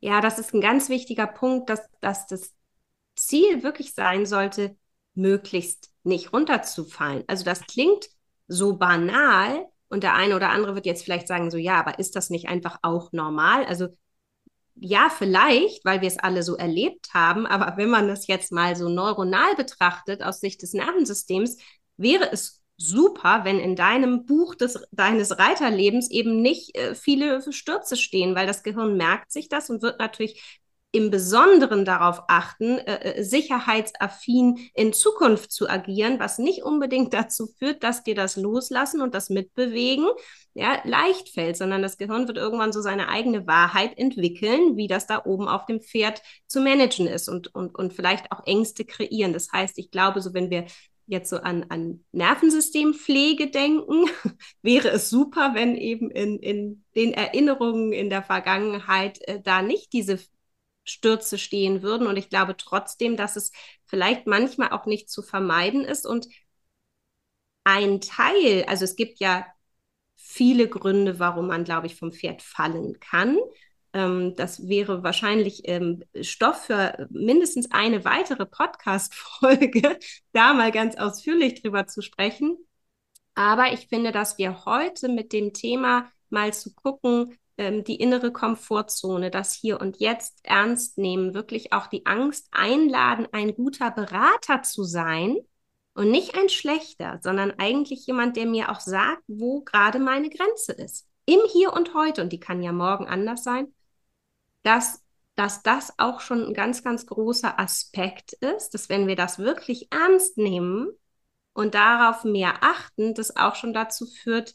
Ja, das ist ein ganz wichtiger Punkt, dass, dass das Ziel wirklich sein sollte, möglichst nicht runterzufallen. Also das klingt so banal und der eine oder andere wird jetzt vielleicht sagen, so ja, aber ist das nicht einfach auch normal? Also ja, vielleicht, weil wir es alle so erlebt haben, aber wenn man das jetzt mal so neuronal betrachtet aus Sicht des Nervensystems, wäre es super, wenn in deinem Buch des, deines Reiterlebens eben nicht äh, viele Stürze stehen, weil das Gehirn merkt sich das und wird natürlich im Besonderen darauf achten, äh, äh, sicherheitsaffin in Zukunft zu agieren, was nicht unbedingt dazu führt, dass dir das Loslassen und das Mitbewegen ja, leicht fällt, sondern das Gehirn wird irgendwann so seine eigene Wahrheit entwickeln, wie das da oben auf dem Pferd zu managen ist und, und, und vielleicht auch Ängste kreieren. Das heißt, ich glaube, so wenn wir jetzt so an, an Nervensystempflege denken, wäre es super, wenn eben in, in den Erinnerungen in der Vergangenheit äh, da nicht diese Stürze stehen würden. Und ich glaube trotzdem, dass es vielleicht manchmal auch nicht zu vermeiden ist. Und ein Teil, also es gibt ja viele Gründe, warum man, glaube ich, vom Pferd fallen kann. Ähm, das wäre wahrscheinlich ähm, Stoff für mindestens eine weitere Podcast-Folge, da mal ganz ausführlich drüber zu sprechen. Aber ich finde, dass wir heute mit dem Thema mal zu gucken, ähm, die innere Komfortzone, das Hier und Jetzt ernst nehmen, wirklich auch die Angst einladen, ein guter Berater zu sein und nicht ein schlechter, sondern eigentlich jemand, der mir auch sagt, wo gerade meine Grenze ist. Im Hier und Heute, und die kann ja morgen anders sein, dass, dass das auch schon ein ganz, ganz großer Aspekt ist, dass wenn wir das wirklich ernst nehmen und darauf mehr achten, das auch schon dazu führt,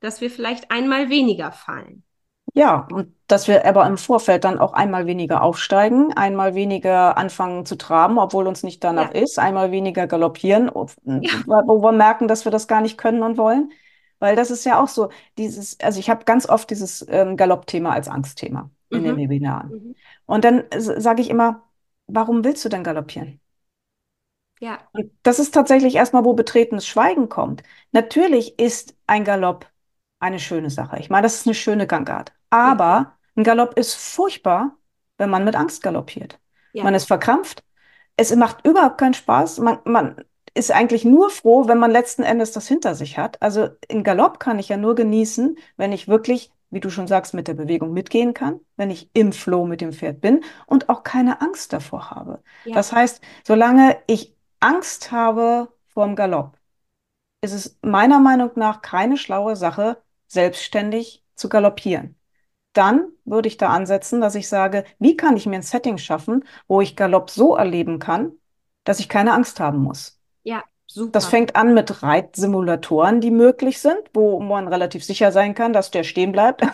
dass wir vielleicht einmal weniger fallen. Ja, und dass wir aber im Vorfeld dann auch einmal weniger aufsteigen, einmal weniger anfangen zu traben, obwohl uns nicht danach Ja, ist, einmal weniger galoppieren, wo ja, wo wir merken, dass wir das gar nicht können und wollen. Weil das ist ja auch so, dieses, also ich habe ganz oft dieses ähm, Galoppthema als Angstthema in den mhm. Webinaren. Mhm. Und dann sage ich immer, warum willst du denn galoppieren? ja, Und das ist tatsächlich erstmal, wo betretenes Schweigen kommt. Natürlich ist ein Galopp eine schöne Sache. Ich meine, das ist eine schöne Gangart. Aber ein Galopp ist furchtbar, wenn man mit Angst galoppiert. Man Ja, ist verkrampft. Es macht überhaupt keinen Spaß. Man, man ist eigentlich nur froh, wenn man letzten Endes das hinter sich hat. Also in Galopp kann ich ja nur genießen, wenn ich wirklich wie du schon sagst, mit der Bewegung mitgehen kann, wenn ich im Flow mit dem Pferd bin und auch keine Angst davor habe. Ja. Das heißt, solange ich Angst habe vor dem Galopp, ist es meiner Meinung nach keine schlaue Sache, selbstständig zu galoppieren. Dann würde ich da ansetzen, dass ich sage, wie kann ich mir ein Setting schaffen, wo ich Galopp so erleben kann, dass ich keine Angst haben muss. Ja, super. Das fängt an mit Reitsimulatoren, die möglich sind, wo man relativ sicher sein kann, dass der stehen bleibt.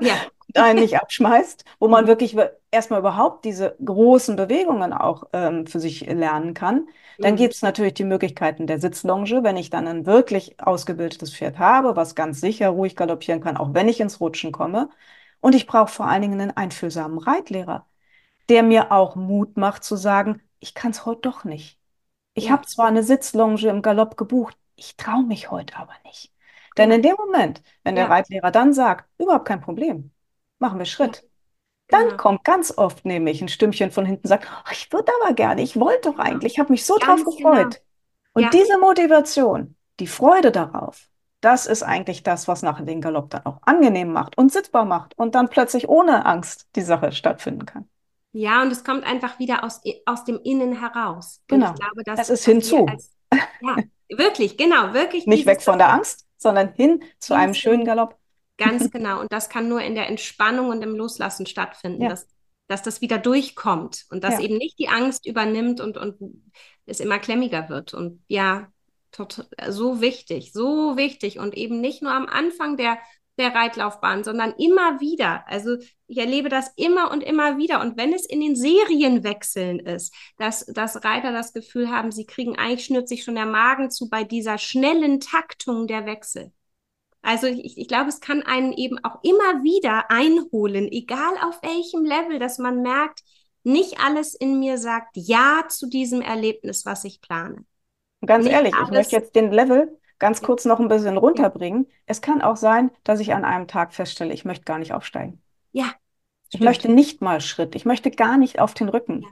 Ja. einen nicht abschmeißt, wo man mhm. wirklich erstmal überhaupt diese großen Bewegungen auch ähm, für sich lernen kann. Dann mhm. gibt es natürlich die Möglichkeiten der Sitzlonge, wenn ich dann ein wirklich ausgebildetes Pferd habe, was ganz sicher ruhig galoppieren kann, auch wenn ich ins Rutschen komme. Und ich brauche vor allen Dingen einen einfühlsamen Reitlehrer, der mir auch Mut macht zu sagen, ich kann es heute doch nicht. Ich ja. habe zwar eine Sitzlonge im Galopp gebucht, ich traue mich heute aber nicht. Denn in dem Moment, wenn der ja. Reitlehrer dann sagt, überhaupt kein Problem, machen wir Schritt. Dann genau. kommt ganz oft nämlich ein Stimmchen von hinten, sagt, oh, ich würde aber gerne, ich wollte doch eigentlich, ich habe mich so ganz drauf gefreut. Genau. Und ja. diese Motivation, die Freude darauf, das ist eigentlich das, was nachher den Galopp dann auch angenehm macht und sitzbar macht und dann plötzlich ohne Angst die Sache stattfinden kann. Ja, und es kommt einfach wieder aus, aus dem Innen heraus. Genau. Und ich glaube, dass, es ist hinzu. Als, ja, wirklich, genau, wirklich. Nicht weg von der Angst, sondern hin zu einem schönen Galopp. Ganz genau. Und das kann nur in der Entspannung und im Loslassen stattfinden, ja. dass, dass das wieder durchkommt und dass ja. eben nicht die Angst übernimmt und, und es immer klemmiger wird. Und ja, tot, so wichtig, so wichtig. Und eben nicht nur am Anfang der, der Reitlaufbahn, sondern immer wieder. Also ich erlebe das immer und immer wieder. Und wenn es in den Serienwechseln ist, dass, dass Reiter das Gefühl haben, sie kriegen eigentlich schnürt sich schon der Magen zu bei dieser schnellen Taktung der Wechsel. Also ich, ich glaube, es kann einen eben auch immer wieder einholen, egal auf welchem Level, dass man merkt, nicht alles in mir sagt Ja zu diesem Erlebnis, was ich plane. Ganz nicht ehrlich, ich möchte jetzt den Level ganz kurz noch ein bisschen runterbringen. Es kann auch sein, dass ich an einem Tag feststelle, ich möchte gar nicht aufsteigen. Ja. Ich möchte nicht mal Schritt. Ich möchte gar nicht auf den Rücken. Ja.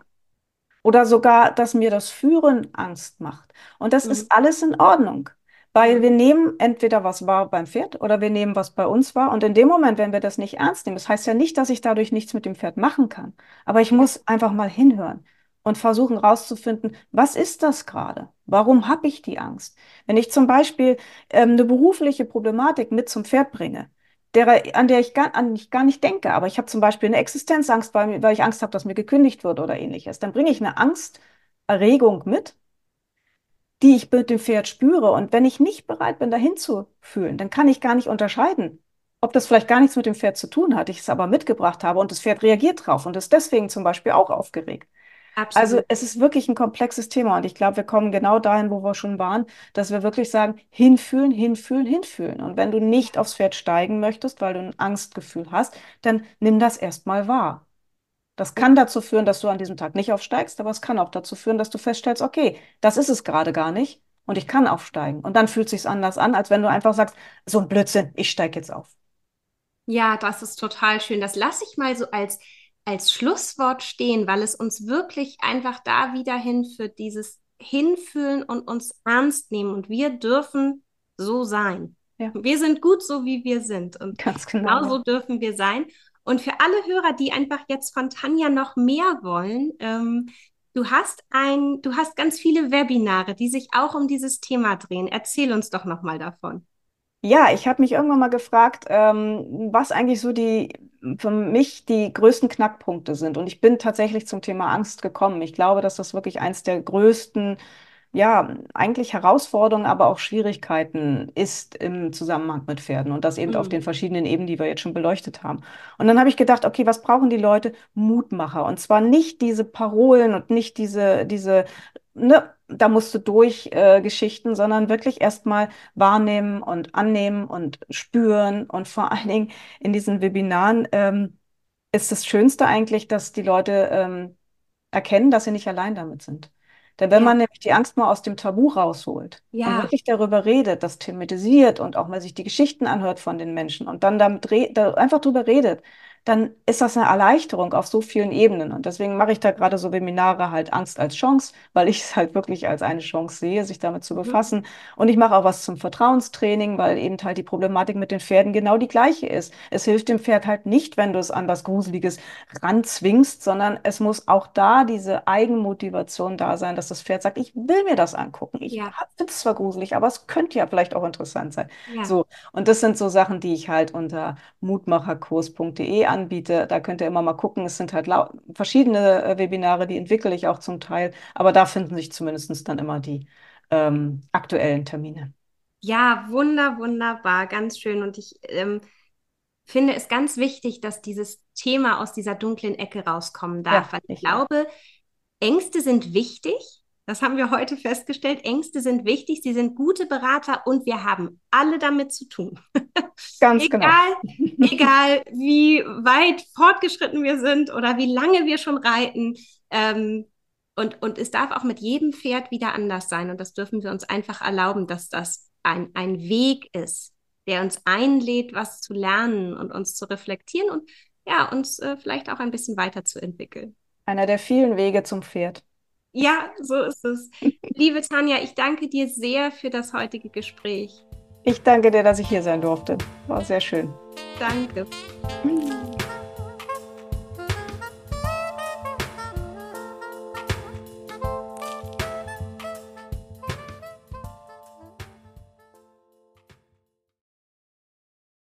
Oder sogar, dass mir das Führen Angst macht. Und das mhm. ist alles in Ordnung. Weil wir nehmen entweder was wahr beim Pferd oder wir nehmen was bei uns wahr. Und in dem Moment, wenn wir das nicht ernst nehmen, das heißt ja nicht, dass ich dadurch nichts mit dem Pferd machen kann. Aber ich muss einfach mal hinhören und versuchen rauszufinden, was ist das gerade? Warum habe ich die Angst? Wenn ich zum Beispiel ähm, eine berufliche Problematik mit zum Pferd bringe, der, an der ich gar, an ich gar nicht denke, aber ich habe zum Beispiel eine Existenzangst, weil, weil ich Angst habe, dass mir gekündigt wird oder ähnliches, dann bringe ich eine Angsterregung mit die ich mit dem Pferd spüre. Und wenn ich nicht bereit bin, dahin zu fühlen, dann kann ich gar nicht unterscheiden, ob das vielleicht gar nichts mit dem Pferd zu tun hat, ich es aber mitgebracht habe und das Pferd reagiert drauf und ist deswegen zum Beispiel auch aufgeregt. Absolut. Also es ist wirklich ein komplexes Thema und ich glaube, wir kommen genau dahin, wo wir schon waren, dass wir wirklich sagen, hinfühlen, hinfühlen, hinfühlen. Und wenn du nicht aufs Pferd steigen möchtest, weil du ein Angstgefühl hast, dann nimm das erstmal wahr. Das kann dazu führen, dass du an diesem Tag nicht aufsteigst, aber es kann auch dazu führen, dass du feststellst, okay, das ist es gerade gar nicht und ich kann aufsteigen. Und dann fühlt es sich anders an, als wenn du einfach sagst, so ein Blödsinn, ich steige jetzt auf. Ja, das ist total schön. Das lasse ich mal so als, als Schlusswort stehen, weil es uns wirklich einfach da wieder hinführt, dieses Hinfühlen und uns ernst nehmen. Und wir dürfen so sein. Ja. Wir sind gut so, wie wir sind. Und Ganz genau. genau so dürfen wir sein. Und für alle Hörer, die einfach jetzt von Tanja noch mehr wollen, ähm, du hast ein, du hast ganz viele Webinare, die sich auch um dieses Thema drehen. Erzähl uns doch noch mal davon. Ja, ich habe mich irgendwann mal gefragt, ähm, was eigentlich so die für mich die größten Knackpunkte sind. Und ich bin tatsächlich zum Thema Angst gekommen. Ich glaube, dass das wirklich eins der größten ja, eigentlich Herausforderungen, aber auch Schwierigkeiten ist im Zusammenhang mit Pferden und das eben mhm. auf den verschiedenen Ebenen, die wir jetzt schon beleuchtet haben. Und dann habe ich gedacht, okay, was brauchen die Leute? Mutmacher. Und zwar nicht diese Parolen und nicht diese, diese, ne, da musst du durch äh, Geschichten, sondern wirklich erstmal wahrnehmen und annehmen und spüren. Und vor allen Dingen in diesen Webinaren ähm, ist das Schönste eigentlich, dass die Leute ähm, erkennen, dass sie nicht allein damit sind. Denn wenn ja. man nämlich die Angst mal aus dem Tabu rausholt ja. und wirklich darüber redet, das thematisiert und auch mal sich die Geschichten anhört von den Menschen und dann damit da einfach drüber redet, dann ist das eine Erleichterung auf so vielen Ebenen. Und deswegen mache ich da gerade so Webinare halt Angst als Chance, weil ich es halt wirklich als eine Chance sehe, sich damit zu mhm. befassen. Und ich mache auch was zum Vertrauenstraining, weil eben halt die Problematik mit den Pferden genau die gleiche ist. Es hilft dem Pferd halt nicht, wenn du es an was Gruseliges ranzwingst, sondern es muss auch da diese Eigenmotivation da sein, dass das Pferd sagt, ich will mir das angucken. Ich ja. finde es zwar gruselig, aber es könnte ja vielleicht auch interessant sein. Ja. So. Und das sind so Sachen, die ich halt unter mutmacherkurs.de anbiete. Da könnt ihr immer mal gucken. Es sind halt verschiedene äh, Webinare, die entwickle ich auch zum Teil. Aber da finden sich zumindest dann immer die ähm, aktuellen Termine. Ja, wunder, wunderbar, ganz schön. Und ich ähm, finde es ganz wichtig, dass dieses Thema aus dieser dunklen Ecke rauskommen darf. Ja, ich glaube, Ängste sind wichtig. Das haben wir heute festgestellt. Ängste sind wichtig, sie sind gute Berater und wir haben alle damit zu tun. Ganz genau. egal, genau. egal, wie weit fortgeschritten wir sind oder wie lange wir schon reiten. Ähm, und, und es darf auch mit jedem Pferd wieder anders sein. Und das dürfen wir uns einfach erlauben, dass das ein, ein Weg ist, der uns einlädt, was zu lernen und uns zu reflektieren und ja, uns äh, vielleicht auch ein bisschen weiterzuentwickeln. Einer der vielen Wege zum Pferd. Ja, so ist es. Liebe Tanja, ich danke dir sehr für das heutige Gespräch. Ich danke dir, dass ich hier sein durfte. War sehr schön. Danke.